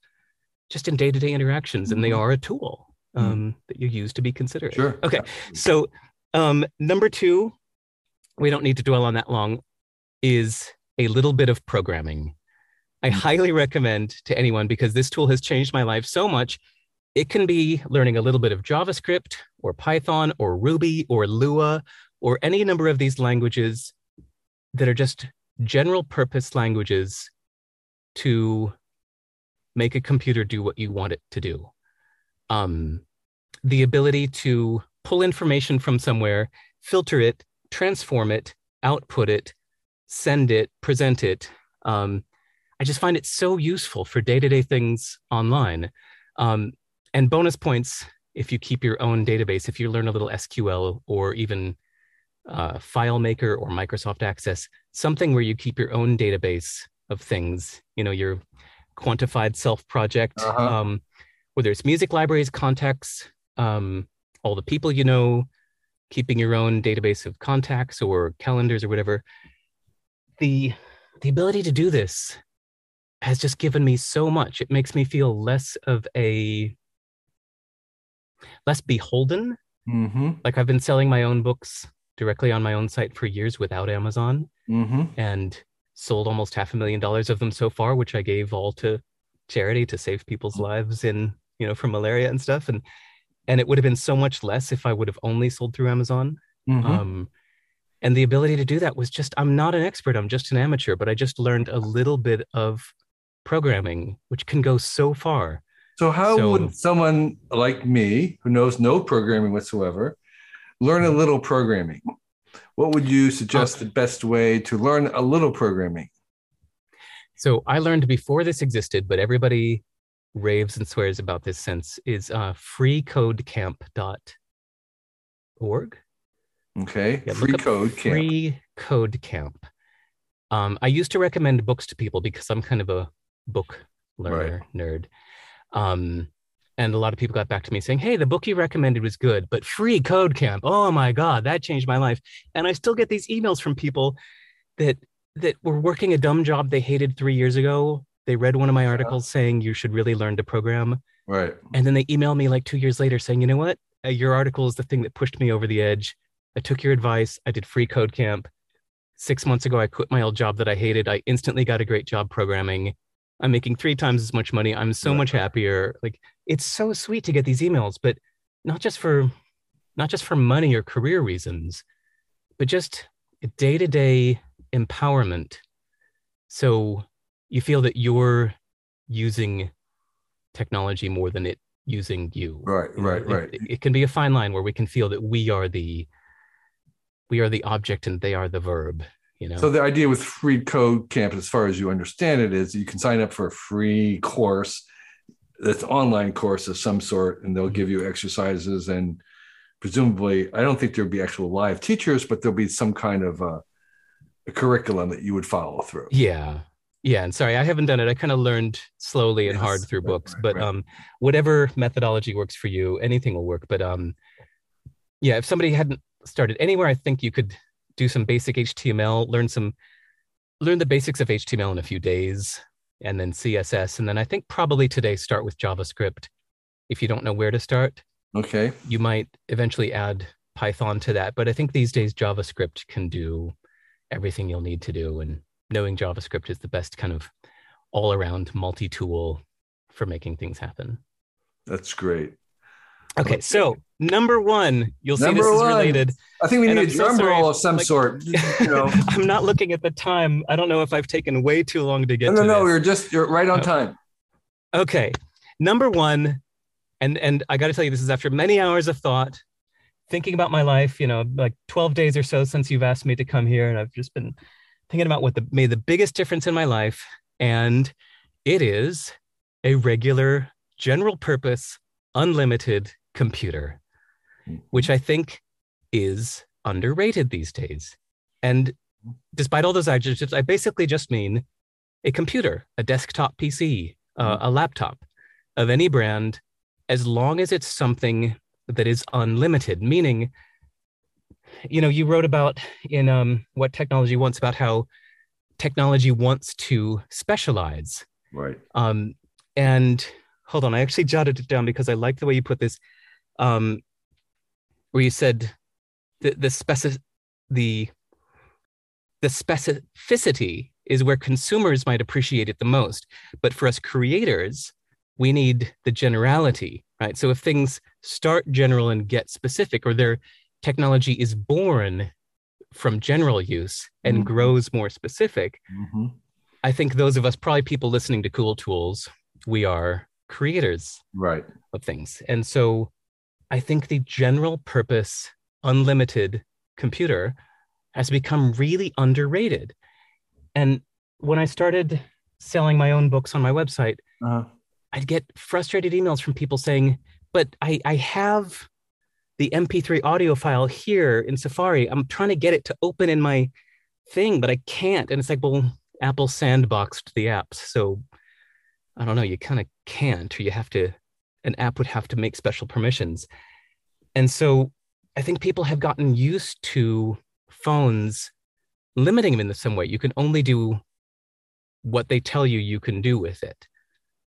B: just in day to day interactions, and they mm-hmm. are a tool mm-hmm. um, mm-hmm. that you use to be considerate.
A: Sure.
B: Okay. So um, number two, we don't need to dwell on that long, is a little bit of programming. I mm-hmm. highly recommend to anyone because this tool has changed my life so much. It can be learning a little bit of JavaScript or Python or Ruby or Lua or any number of these languages that are just general purpose languages to make a computer do what you want it to do. Um, the ability to pull information from somewhere, filter it, transform it, output it, send it, present it. Um, I just find it so useful for day to day things online. Um, and bonus points if you keep your own database, if you learn a little SQL or even uh, FileMaker or Microsoft Access, something where you keep your own database of things, you know, your quantified self project, uh-huh. um, whether it's music libraries, contacts, um, all the people you know, keeping your own database of contacts or calendars or whatever. The the ability to do this has just given me so much. It makes me feel less of a less beholden.
A: Mm-hmm.
B: Like I've been selling my own books directly on my own site for years without Amazon,
A: mm-hmm.
B: and sold almost half a million dollars of them so far, which I gave all to charity to save people's lives in you know from malaria and stuff. And and it would have been so much less if I would have only sold through Amazon.
A: Mm-hmm. Um,
B: and the ability to do that was just I'm not an expert, I'm just an amateur, but I just learned a little bit of programming, which can go so far.
A: So, how so, would someone like me, who knows no programming whatsoever, learn a little programming? What would you suggest uh, the best way to learn a little programming?
B: So, I learned before this existed, but everybody raves and swears about this since is uh, freecodecamp.org.
A: Okay. Yeah, free code camp.
B: Free code camp. Um, I used to recommend books to people because I'm kind of a book learner right. nerd. Um, and a lot of people got back to me saying, "Hey, the book you recommended was good, but free code camp. Oh my god, that changed my life." And I still get these emails from people that that were working a dumb job they hated 3 years ago. They read one of my articles yeah. saying you should really learn to program.
A: Right.
B: And then they email me like 2 years later saying, "You know what? Uh, your article is the thing that pushed me over the edge. I took your advice. I did free code camp. Six months ago, I quit my old job that I hated. I instantly got a great job programming. I'm making three times as much money. I'm so right. much happier. Like it's so sweet to get these emails, but not just for not just for money or career reasons, but just day-to-day empowerment. So you feel that you're using technology more than it using you.
A: Right, right, right.
B: It, it, can be a fine line where we can feel that we are the we are the object and they are the verb. You know.
A: So the idea with free code camp, as far as you understand it, is you can sign up for a free course that's online course of some sort, and they'll give you exercises and presumably, I don't think there'll be actual live teachers, but there'll be some kind of uh, a curriculum that you would follow through.
B: Yeah, yeah and sorry i haven't done it i kind of learned slowly and yes, hard through right, books right, but right. um whatever methodology works for you anything will work but um yeah if somebody hadn't started anywhere i think you could do some basic html learn some learn the basics of html in a few days and then CSS. And then I think probably today start with JavaScript. If you don't know where to start,
A: Okay.
B: you might eventually add Python to that. But I think these days JavaScript can do everything you'll need to do. And knowing JavaScript is the best kind of all around multi tool for making things happen.
A: That's great.
B: Okay, so number one, you'll see
A: Number
B: this is related.
A: I think we
B: And
A: need
B: I'm
A: a
B: so
A: drum
B: sorry,
A: roll of some
B: like-
A: sort. You [laughs] know.
B: I'm not looking at the time. I don't know if I've taken way too long to get
A: no, no, no. You're just you're right on
B: Oh.
A: time.
B: Okay. Number one, and and I got to tell you, this is after many hours of thought, thinking about my life. You know, like 12 days or so since you've asked me to come here, and I've just been thinking about what the, made the biggest difference in my life, and it is a regular, general purpose, unlimited computer, which I think is underrated these days. And despite all those adjectives, I basically just mean a computer, a desktop PC, uh, a laptop of any brand, as long as it's something that is unlimited, meaning, you know, you wrote about in um, What Technology Wants about how technology wants to specialize.
A: Right.
B: Um, and hold on, I actually jotted it down because I like the way you put this. Um, where you said the the speci- the the specificity is where consumers might appreciate it the most, but for us creators, we need the generality, right? So if things start general and get specific, or their technology is born from general use and
A: Mhm.
B: grows more specific,
A: Mhm.
B: I think those of us, probably people listening to Cool Tools, we are creators
A: Right.
B: of things. And so I think the general purpose, unlimited computer has become really underrated. And when I started selling my own books on my website,
A: Uh-huh.
B: I'd get frustrated emails from people saying, but I, I have the MP3 audio file here in Safari. I'm trying to get it to open in my thing, but I can't. And it's like, well, Apple sandboxed the apps. So I don't know, you kind of can't, or you have to, an app would have to make special permissions. And so I think people have gotten used to phones limiting them in some way. You can only do what they tell you you can do with it.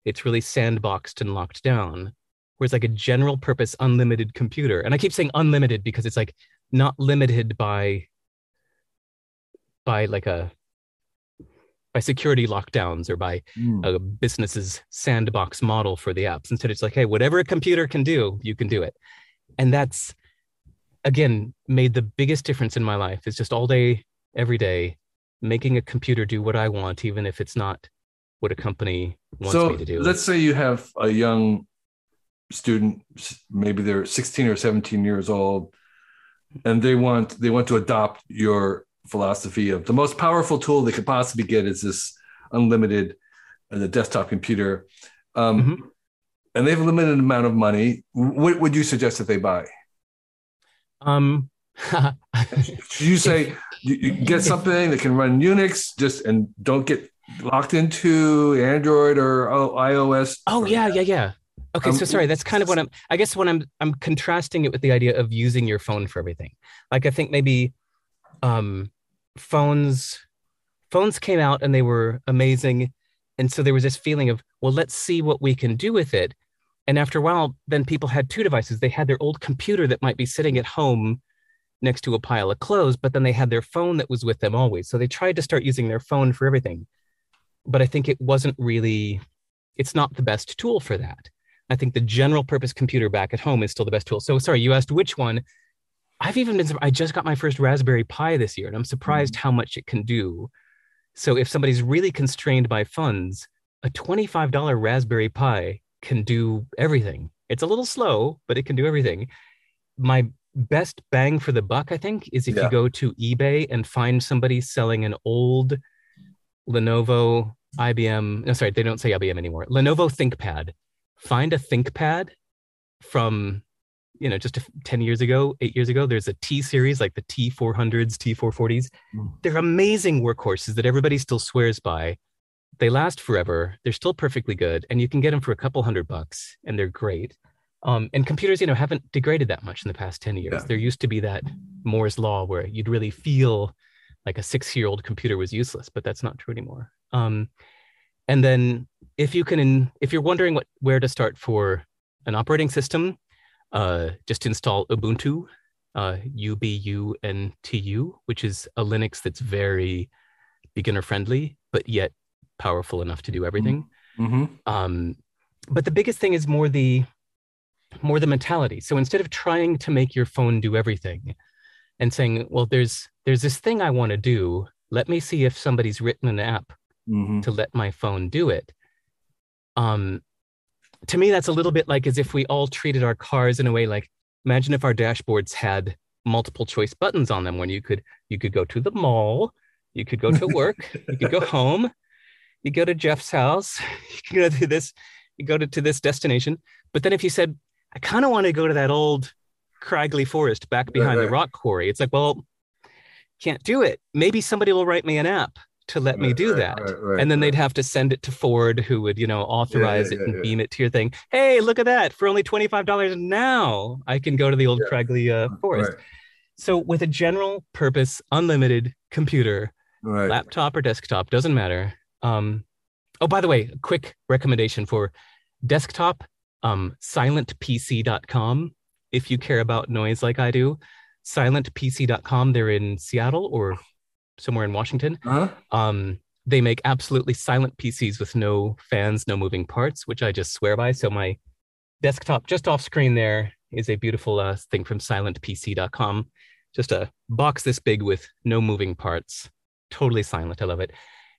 B: It's really sandboxed and locked down. Whereas like a general purpose unlimited computer, and I keep saying unlimited because it's like not limited by by like a by security lockdowns or by
A: Mm.
B: a business's sandbox model for the apps. Instead, it's like, hey, whatever a computer can do, you can do it. And that's again made the biggest difference in my life is just all day, every day, making a computer do what I want, even if it's not what a company wants
A: so
B: me to do.
A: let's say you have a young student, maybe they're 16 or 17 years old, and they want they want to adopt your philosophy of the most powerful tool they could possibly get is this unlimited uh, the desktop computer. Um,
B: Mhm.
A: And they have a limited amount of money. What would you suggest that they buy?
B: Um,
A: Should [laughs] you say you, you get something that can run Unix just and don't get locked into Android or oh, iOS?
B: oh yeah, yeah, yeah. Okay,
A: Um,
B: so sorry. That's kind of what I'm. I guess when I'm I'm contrasting it with the idea of using your phone for everything. Like I think maybe, um, phones, phones came out and they were amazing, and so there was this feeling of well, let's see what we can do with it. And after a while, then people had two devices. They had their old computer that might be sitting at home next to a pile of clothes, but then they had their phone that was with them always. So they tried to start using their phone for everything. But I think it wasn't really, it's not the best tool for that. I think the general purpose computer back at home is still the best tool. So sorry, you asked which one. I've even been, I just got my first Raspberry Pi this year, and I'm surprised mm. how much it can do. So if somebody's really constrained by funds, a $25 Raspberry Pi can do everything. It's a little slow, but it can do everything. My best bang for the buck, I think, is if
A: Yeah.
B: you go to eBay and find somebody selling an old Lenovo, IBM, no, sorry, they don't say IBM anymore. Lenovo ThinkPad. Find a ThinkPad from, you know, just a, 10 years ago, eight years ago. There's a T series, like the T400s, T440s.
A: Mm.
B: They're amazing workhorses that everybody still swears by. They last forever. They're still perfectly good, and you can get them for a couple hundred bucks, and they're great. Um, and computers, you know, haven't degraded that much in the past 10 years.
A: Yeah.
B: There used to be that Moore's law where you'd really feel like a six-year-old computer was useless, but that's not true anymore. Um, and then if you can, if you're wondering what where to start for an operating system, uh, just install Ubuntu, uh, U B U N T U, which is a Linux that's very beginner friendly, but yet powerful enough to do everything.
A: Mm-hmm.
B: Um, but the biggest thing is more the more the mentality. So instead of trying to make your phone do everything and saying, well, there's there's this thing I want to do. Let me see if somebody's written an app
A: Mm-hmm.
B: to let my phone do it. Um, to me, that's a little bit like as if we all treated our cars in a way like imagine if our dashboards had multiple choice buttons on them when you could you could go to the mall, you could go to [laughs] work, you could go home, you go to Jeff's house, [laughs] you can go to this, you go to, to this destination. But then if you said, I kind of want to go to that old Craigley forest back behind
A: right.
B: the rock quarry, it's like, well, can't do it. Maybe somebody will write me an app to let me do
A: right,
B: that
A: right, right,
B: and then
A: right.
B: they'd have to send it to Ford, who would, you know, authorize
A: yeah,
B: it and
A: yeah.
B: beam it to your thing. Hey, look at that! For only twenty five dollars now, I can go to the old
A: Yeah.
B: Craigley uh, forest.
A: Right.
B: So, with a general purpose, unlimited computer,
A: Right.
B: laptop or desktop, doesn't matter. Um, oh, by the way, a quick recommendation for desktop: um, silentpc.com. If you care about noise like I do, silentpc.com. They're in Seattle or somewhere in Washington.
A: Huh?
B: Um, they make absolutely silent PCs with no fans, no moving parts, which I just swear by. So my desktop just off screen there is a beautiful uh, thing from silentpc.com. Just a box this big with no moving parts, totally silent. I love it.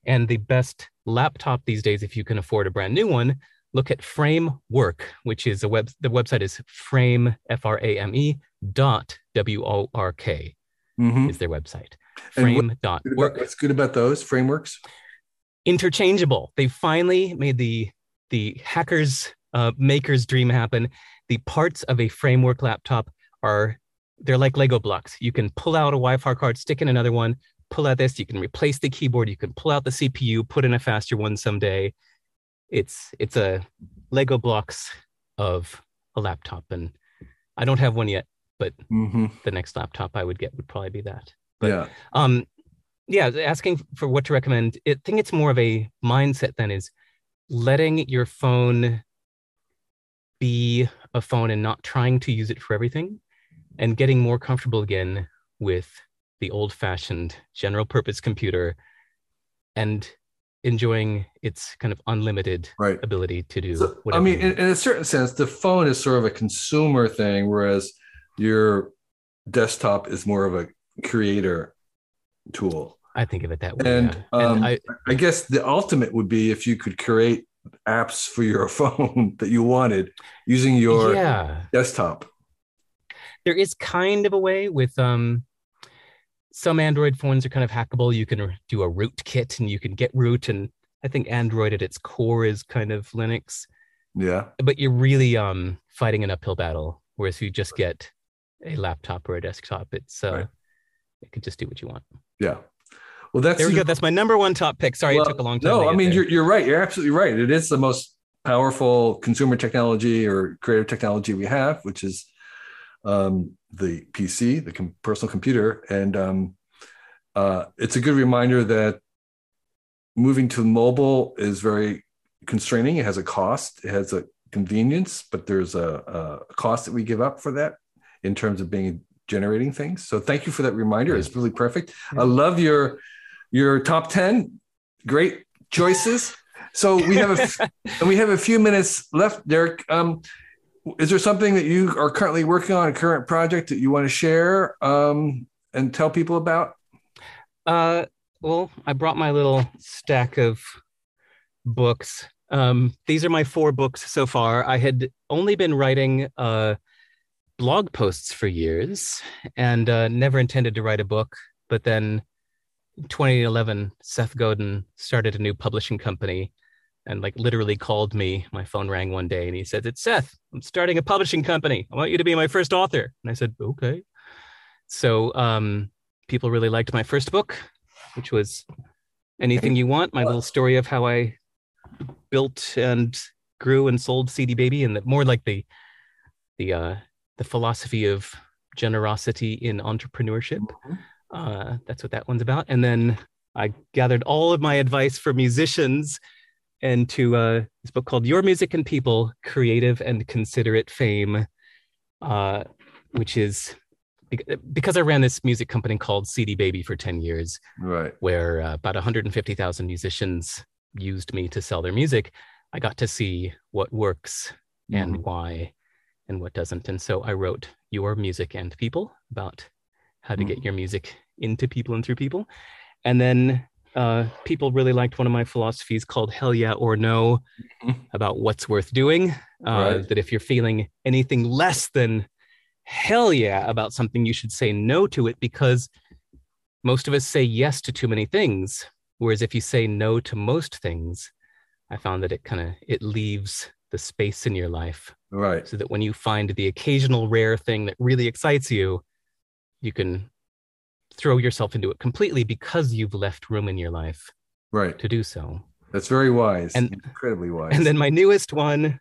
B: And the best laptop these days, if you can afford a brand new one, look at Framework, which is a web. The website is frame f r a m e dot w o r k
A: Mm-hmm.
B: is their website.
A: What-
B: dot
A: about- What's good about those frameworks?
B: interchangeable. They finally made the the hackers uh, makers dream happen. The parts of a framework laptop are they're like Lego blocks. You can pull out a Wi-Fi card, stick in another one, pull out this. You can replace the keyboard. You can pull out the CPU, put in a faster one someday. It's it's a Lego blocks of a laptop, and I don't have one yet. But
A: Mm-hmm.
B: the next laptop I would get would probably be that. But-
A: Yeah.
B: Um, yeah, asking for what to recommend. I think it's more of a mindset than is letting your phone be a phone and not trying to use it for everything, and getting more comfortable again with the old-fashioned general purpose computer, and enjoying its kind of unlimited
A: Right.
B: ability to do
A: So, I mean, in, in a certain sense, the phone is sort of a consumer thing, whereas your desktop is more of a creator tool.
B: I think of it that way.
A: And,
B: yeah.
A: um,
B: I,
A: I guess the ultimate would be if you could create apps for your [laughs] phone that you wanted using your
B: yeah.
A: desktop.
B: there is kind of a way with um some android phones are kind of hackable you can do a root kit and you can get root and i think android at its core is kind of linux
A: Yeah.
B: but you're really um fighting an uphill battle whereas if you just get a laptop or a desktop it's uh
A: Right.
B: It could just do what you want
A: Yeah. Well, that's
B: there we go that's my number one top pick sorry
A: Well,
B: it took a long time
A: No, I mean
B: there.
A: you're you're right. You're absolutely right. It is the most powerful consumer technology or creative technology we have, which is um, the PC, the com- personal computer, and um, uh, it's a good reminder that moving to mobile is very constraining. It has a cost. It has a convenience, but there's a, a cost that we give up for that in terms of being generating things. So thank you for that reminder. It's really perfect. I love your your top 10 great choices so we have a [laughs] and we have a few minutes left derek um, is there something that you are currently working on a current project that you want to share um, and tell people about
B: Uh, well, I brought my little stack of books. Um, these are my four books so far. I had only been writing uh, blog posts for years and uh, never intended to write a book. But then 2011, Seth Godin started a new publishing company and like literally called me. My phone rang one day and he said, It's Seth, I'm starting a publishing company. I want you to be my first author. And I said, Okay. So um, people really liked my first book, which was Anything You Want, my little story of how I built and grew and sold CD Baby, and that more like the the uh, the philosophy of generosity in entrepreneurship. Uh, that's what that one's about. And then I gathered all of my advice for musicians and to uh, this book called Your Music and People Creative and Considerate Fame, uh, which is because I ran this music company called CD Baby for 10 years,
A: right.
B: where uh, about 150,000 musicians used me to sell their music. I got to see what works and
A: Mhm.
B: why and what doesn't. And so I wrote Your Music and People about how to get
A: Mhm.
B: your music into people and through people. And then uh, people really liked one of my philosophies called Hell Yeah or No
A: Mhm.
B: about what's worth doing. Uh,
A: Right.
B: That if you're feeling anything less than hell yeah about something, you should say no to it because most of us say yes to too many things. Whereas if you say no to most things, I found that it kind of it leaves the space in your life
A: Right.
B: so that when you find the occasional rare thing that really excites you, you can throw yourself into it completely because you've left room in your life
A: Right.
B: to do so.
A: That's very wise.
B: And-
A: incredibly wise.
B: And then my newest one,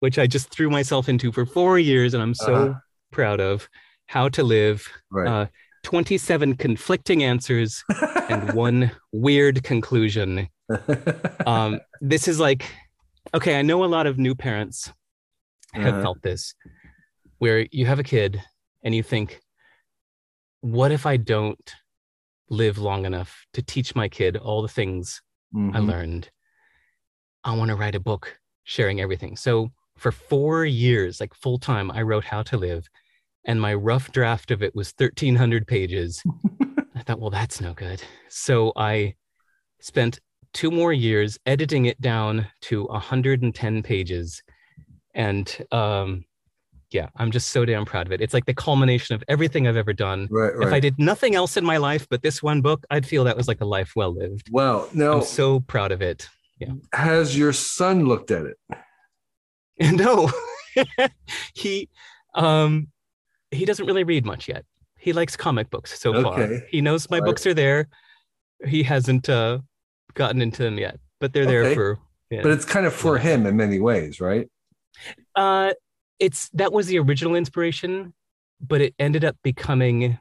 B: which I just threw myself into for four years and I'm so
A: Uh-huh.
B: proud of, How to Live,
A: right.
B: uh, 27 conflicting answers [laughs] and one weird conclusion. [laughs] Um, this is like, okay, I know a lot of new parents have
A: Uh-huh.
B: felt this, where you have a kid and you think, what if I don't live long enough to teach my kid all the things I
A: Mhm.
B: learned? I want to write a book sharing everything. So for four years, like full time, I wrote How to Live, and my rough draft of it was 1,300 pages. [laughs] I thought, well, that's no good. So I spent two more years editing it down to 110 pages. And um, yeah, I'm just so damn proud of it. It's like the culmination of everything I've ever done.
A: Right. Right.
B: If I did nothing else in my life but this one book, I'd feel that was like a life well lived.
A: Wow. Now,
B: I'm so proud of it. Yeah.
A: has your son looked at it? [laughs]
B: no, [laughs] he um, he doesn't really read much yet. He likes comic books so far. He knows my
A: right.
B: books are there. He hasn't uh, gotten into them yet, but they're there
A: Okay.
B: for. Yeah.
A: But it's kind of for him in many ways, right?
B: Uh, it's that was the original inspiration, but it ended up becoming.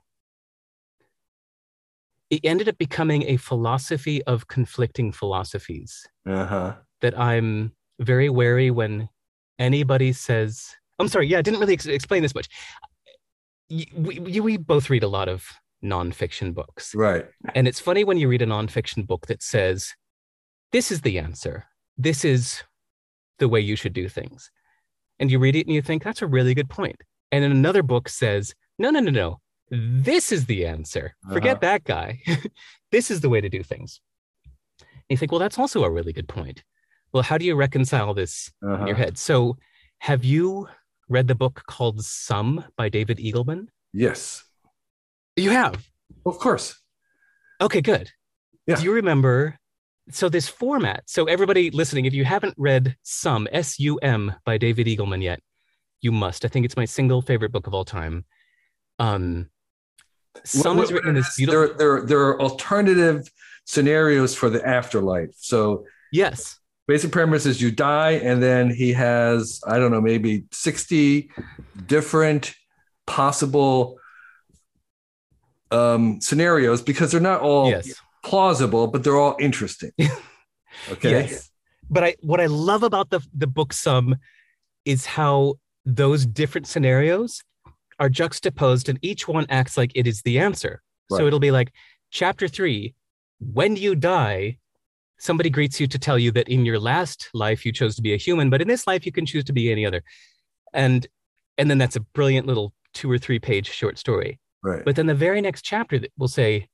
B: It ended up becoming a philosophy of conflicting philosophies
A: Uh huh.
B: that I'm very wary when anybody says. I'm sorry. Yeah, I didn't really ex- explain this much. We we both read a lot of nonfiction books,
A: Right.
B: and it's funny when you read a nonfiction book that says, "This is the answer. This is the way you should do things," and you read it and you think that's a really good point. And then another book says, "No, no, no, no. This is the answer. Forget
A: Uh-huh.
B: that guy. [laughs] this is the way to do things." And you think, well, that's also a really good point. Well, how do you reconcile this in your
A: Uh-huh.
B: head? So, have you read the book called Sum by David Eagleman?
A: Yes.
B: You have.
A: Of course.
B: Okay, good.
A: Yeah.
B: Do you remember? So, this format. So, everybody listening, if you haven't read Sum, S U M, by David Eagleman yet, you must. I think it's my single favorite book of all time. Um, Sum
A: What-
B: is written in this beautiful.
A: There, there, there are alternative scenarios for the afterlife. So
B: yes.
A: basic premise is you die, and then he has, I don't know, maybe 60 different possible um, scenarios because they're not all
B: Yes.
A: plausible, but they're all interesting. [laughs] Okay.
B: Yes. But I what I love about the the book Sum is how those different scenarios are juxtaposed and each one acts like it is the answer.
A: Right.
B: So it'll be like chapter 3 when you die somebody greets you to tell you that in your last life you chose to be a human but in this life you can choose to be any other. And and then that's a brilliant little two or three page short story.
A: Right.
B: But then the very next chapter will say,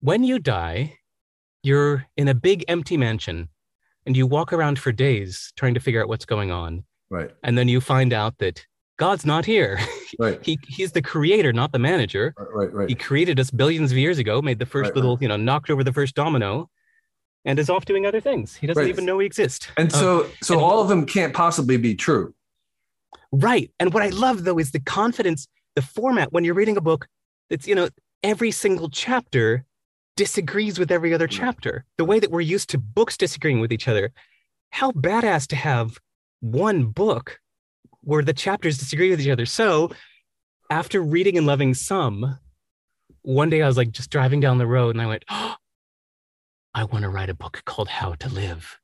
B: when you die, you're in a big empty mansion and you walk around for days trying to figure out what's going on.
A: right.
B: And then you find out that God's not here. [laughs]
A: Right.
B: he, he's the creator, not the manager.
A: Right. Right.
B: He created us billions of years ago, made the first
A: Right,
B: little, you know, knocked over the first domino and is off doing other things. He doesn't
A: Right.
B: even know we exist.
A: And so, um, so
B: and-
A: all of them can't possibly be true.
B: Right. And what I love though is the confidence, the format when you're reading a book that's, you know, every single chapter disagrees with every other
A: mm.
B: chapter. The way that we're used to books disagreeing with each other. How badass to have one book where the chapters disagree with each other. So after reading and loving Sum, one day I was like just driving down the road and I went, oh, I want to write a book called How to Live.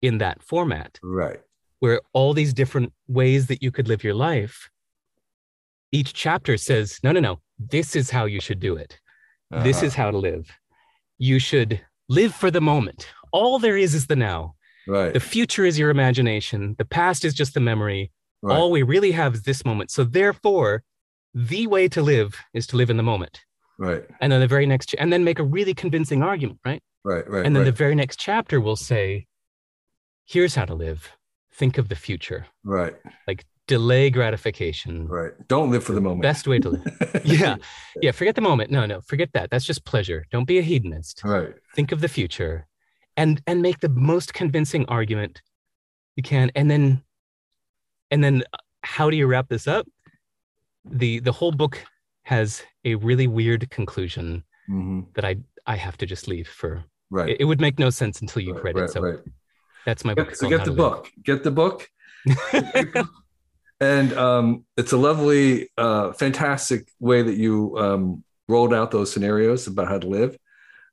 B: in that format
A: Right.
B: where all these different ways that you could live your life each chapter says no no no this is how you should do it this
A: Uh-huh.
B: is how to live you should live for the moment all there is is the now
A: right.
B: the future is your imagination the past is just the memory
A: right.
B: all we really have is this moment so therefore the way to live is to live in the moment
A: right.
B: and then the very next and then make a really convincing argument right
A: Right. Right.
B: and then
A: right.
B: the very next chapter will say here's how to live think of the future
A: right.
B: Delay gratification
A: Right. Don't live for the moment.
B: best way to live [laughs] yeah yeah forget the moment no no forget that that's just pleasure don't be a hedonist
A: Right.
B: think of the future and and make the most convincing argument you can and then and then uh, how do you wrap this up the the whole book has a really weird conclusion
A: hmm
B: that i i have to just leave for
A: Right.
B: it, it would make no sense until you
A: right,
B: read
A: right,
B: it so
A: right.
B: that's my book
A: so get the
B: Live.
A: book. Get the book. [laughs] and um, it's a lovely, uh, fantastic way that you um, rolled out those scenarios about how to live.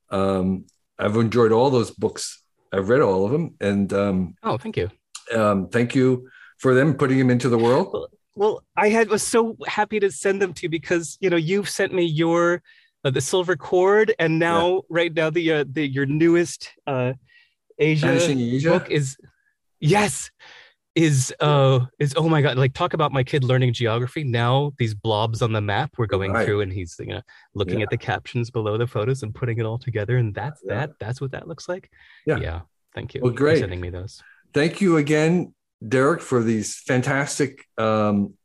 A: Um, I've enjoyed all those books. I've read all of them, and um,
B: oh thank you
A: um, thank you for them putting them into the world.
B: Well, I had was so happy to send them to you because you know you've sent me your uh, the silver cord, and now right now the uh, the your newest uh, Asia
A: Asia.
B: book is yes is uh is oh my god like talk about my kid learning geography now these blobs on the map we're going
A: Right.
B: through and he's you know looking
A: Yeah.
B: at the captions below the photos and putting it all together and that's
A: Yeah.
B: that that's what that looks like
A: Yeah.
B: yeah thank you
A: Well,
B: for
A: great.
B: sending me those
A: thank you again, Derek, for these fantastic, um,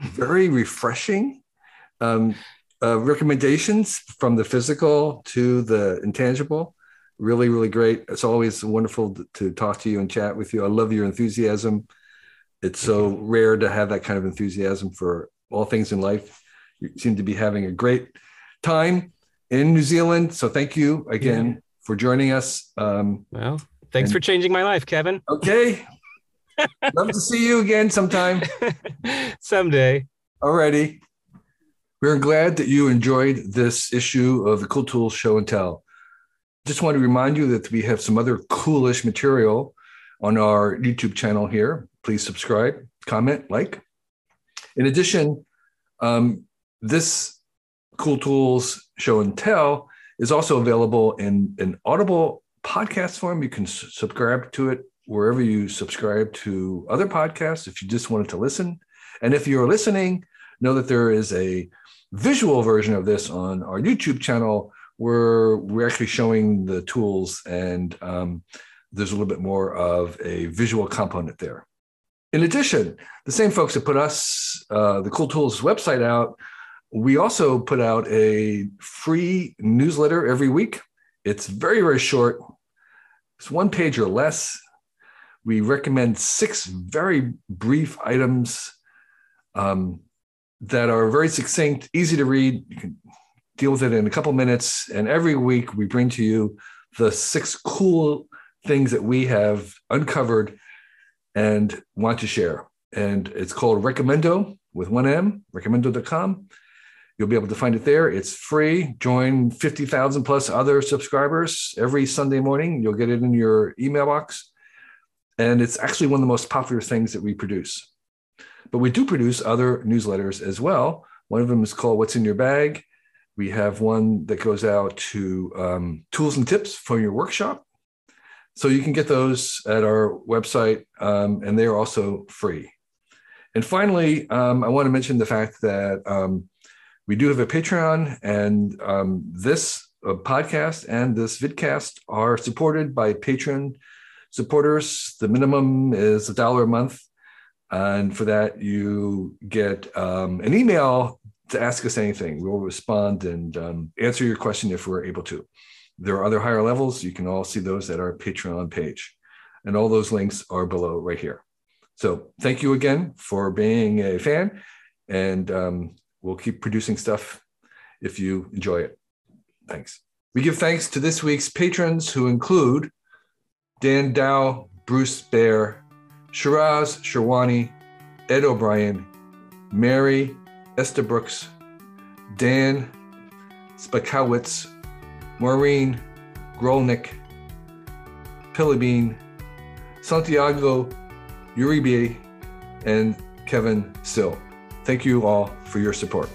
A: very refreshing um, uh, recommendations from the physical to the intangible. Really, really great. It's always wonderful to, talk to you and chat with you. I love your enthusiasm. It's so rare to have that kind of enthusiasm for all things in life. You seem to be having a great time in New Zealand. So thank you again for joining us. Um,
B: well thanks
A: And-
B: for changing my life kevin
A: Okay. [laughs] Love to see you again sometime. [laughs]
B: someday
A: Alrighty. We're glad that you enjoyed this issue of the Cool Tools Show and Tell. Just want to remind you that we have some other coolish material on our YouTube channel here. Please subscribe, comment, like. In addition, um, this Cool Tools Show and Tell is also available in an Audible podcast form. You can subscribe to it wherever you subscribe to other podcasts if you just wanted to listen. And if you're listening, know that there is a visual version of this on our YouTube channel where we're actually showing the tools and um, there's a little bit more of a visual component there. In addition, the same folks that put us, uh, the Cool Tools website out, we also put out a free newsletter every week. It's very, very short. It's one page or less. We recommend six very brief items um, that are very succinct, easy to read. You can deal with it in a couple minutes. And every week we bring to you the six cool things that we have uncovered and want to share. And it's called Recomendo with one M, recomendo.com. You'll be able to find it there. It's free. Join 50,000 plus other subscribers every Sunday morning. You'll get it in your email box. And it's actually one of the most popular things that we produce. But we do produce other newsletters as well. One of them is called What's in Your Bag. We have one that goes out to um, tools and tips from your workshop. So you can get those at our website, um, and they are also free. And finally, um, I want to mention the fact that um, we do have a Patreon, and um, this uh, podcast and this vidcast are supported by Patreon supporters. The minimum is a dollar a month. And for that, you get um, an email to ask us anything. We'll respond and um, answer your question if we're able to. There are other higher levels. You can all see those at our Patreon page. And all those links are below right here. So thank you again for being a fan. And um, we'll keep producing stuff if you enjoy it. Thanks. We give thanks to this week's patrons who include Dan Dow, Bruce Bear, Shiraz Sherwani, Ed O'Brien, Mary Esther Brooks, Dan Spakowitz, Maureen Grolnick, Pillibine, Santiago Uribe, and Kevin Still. Thank you all for your support.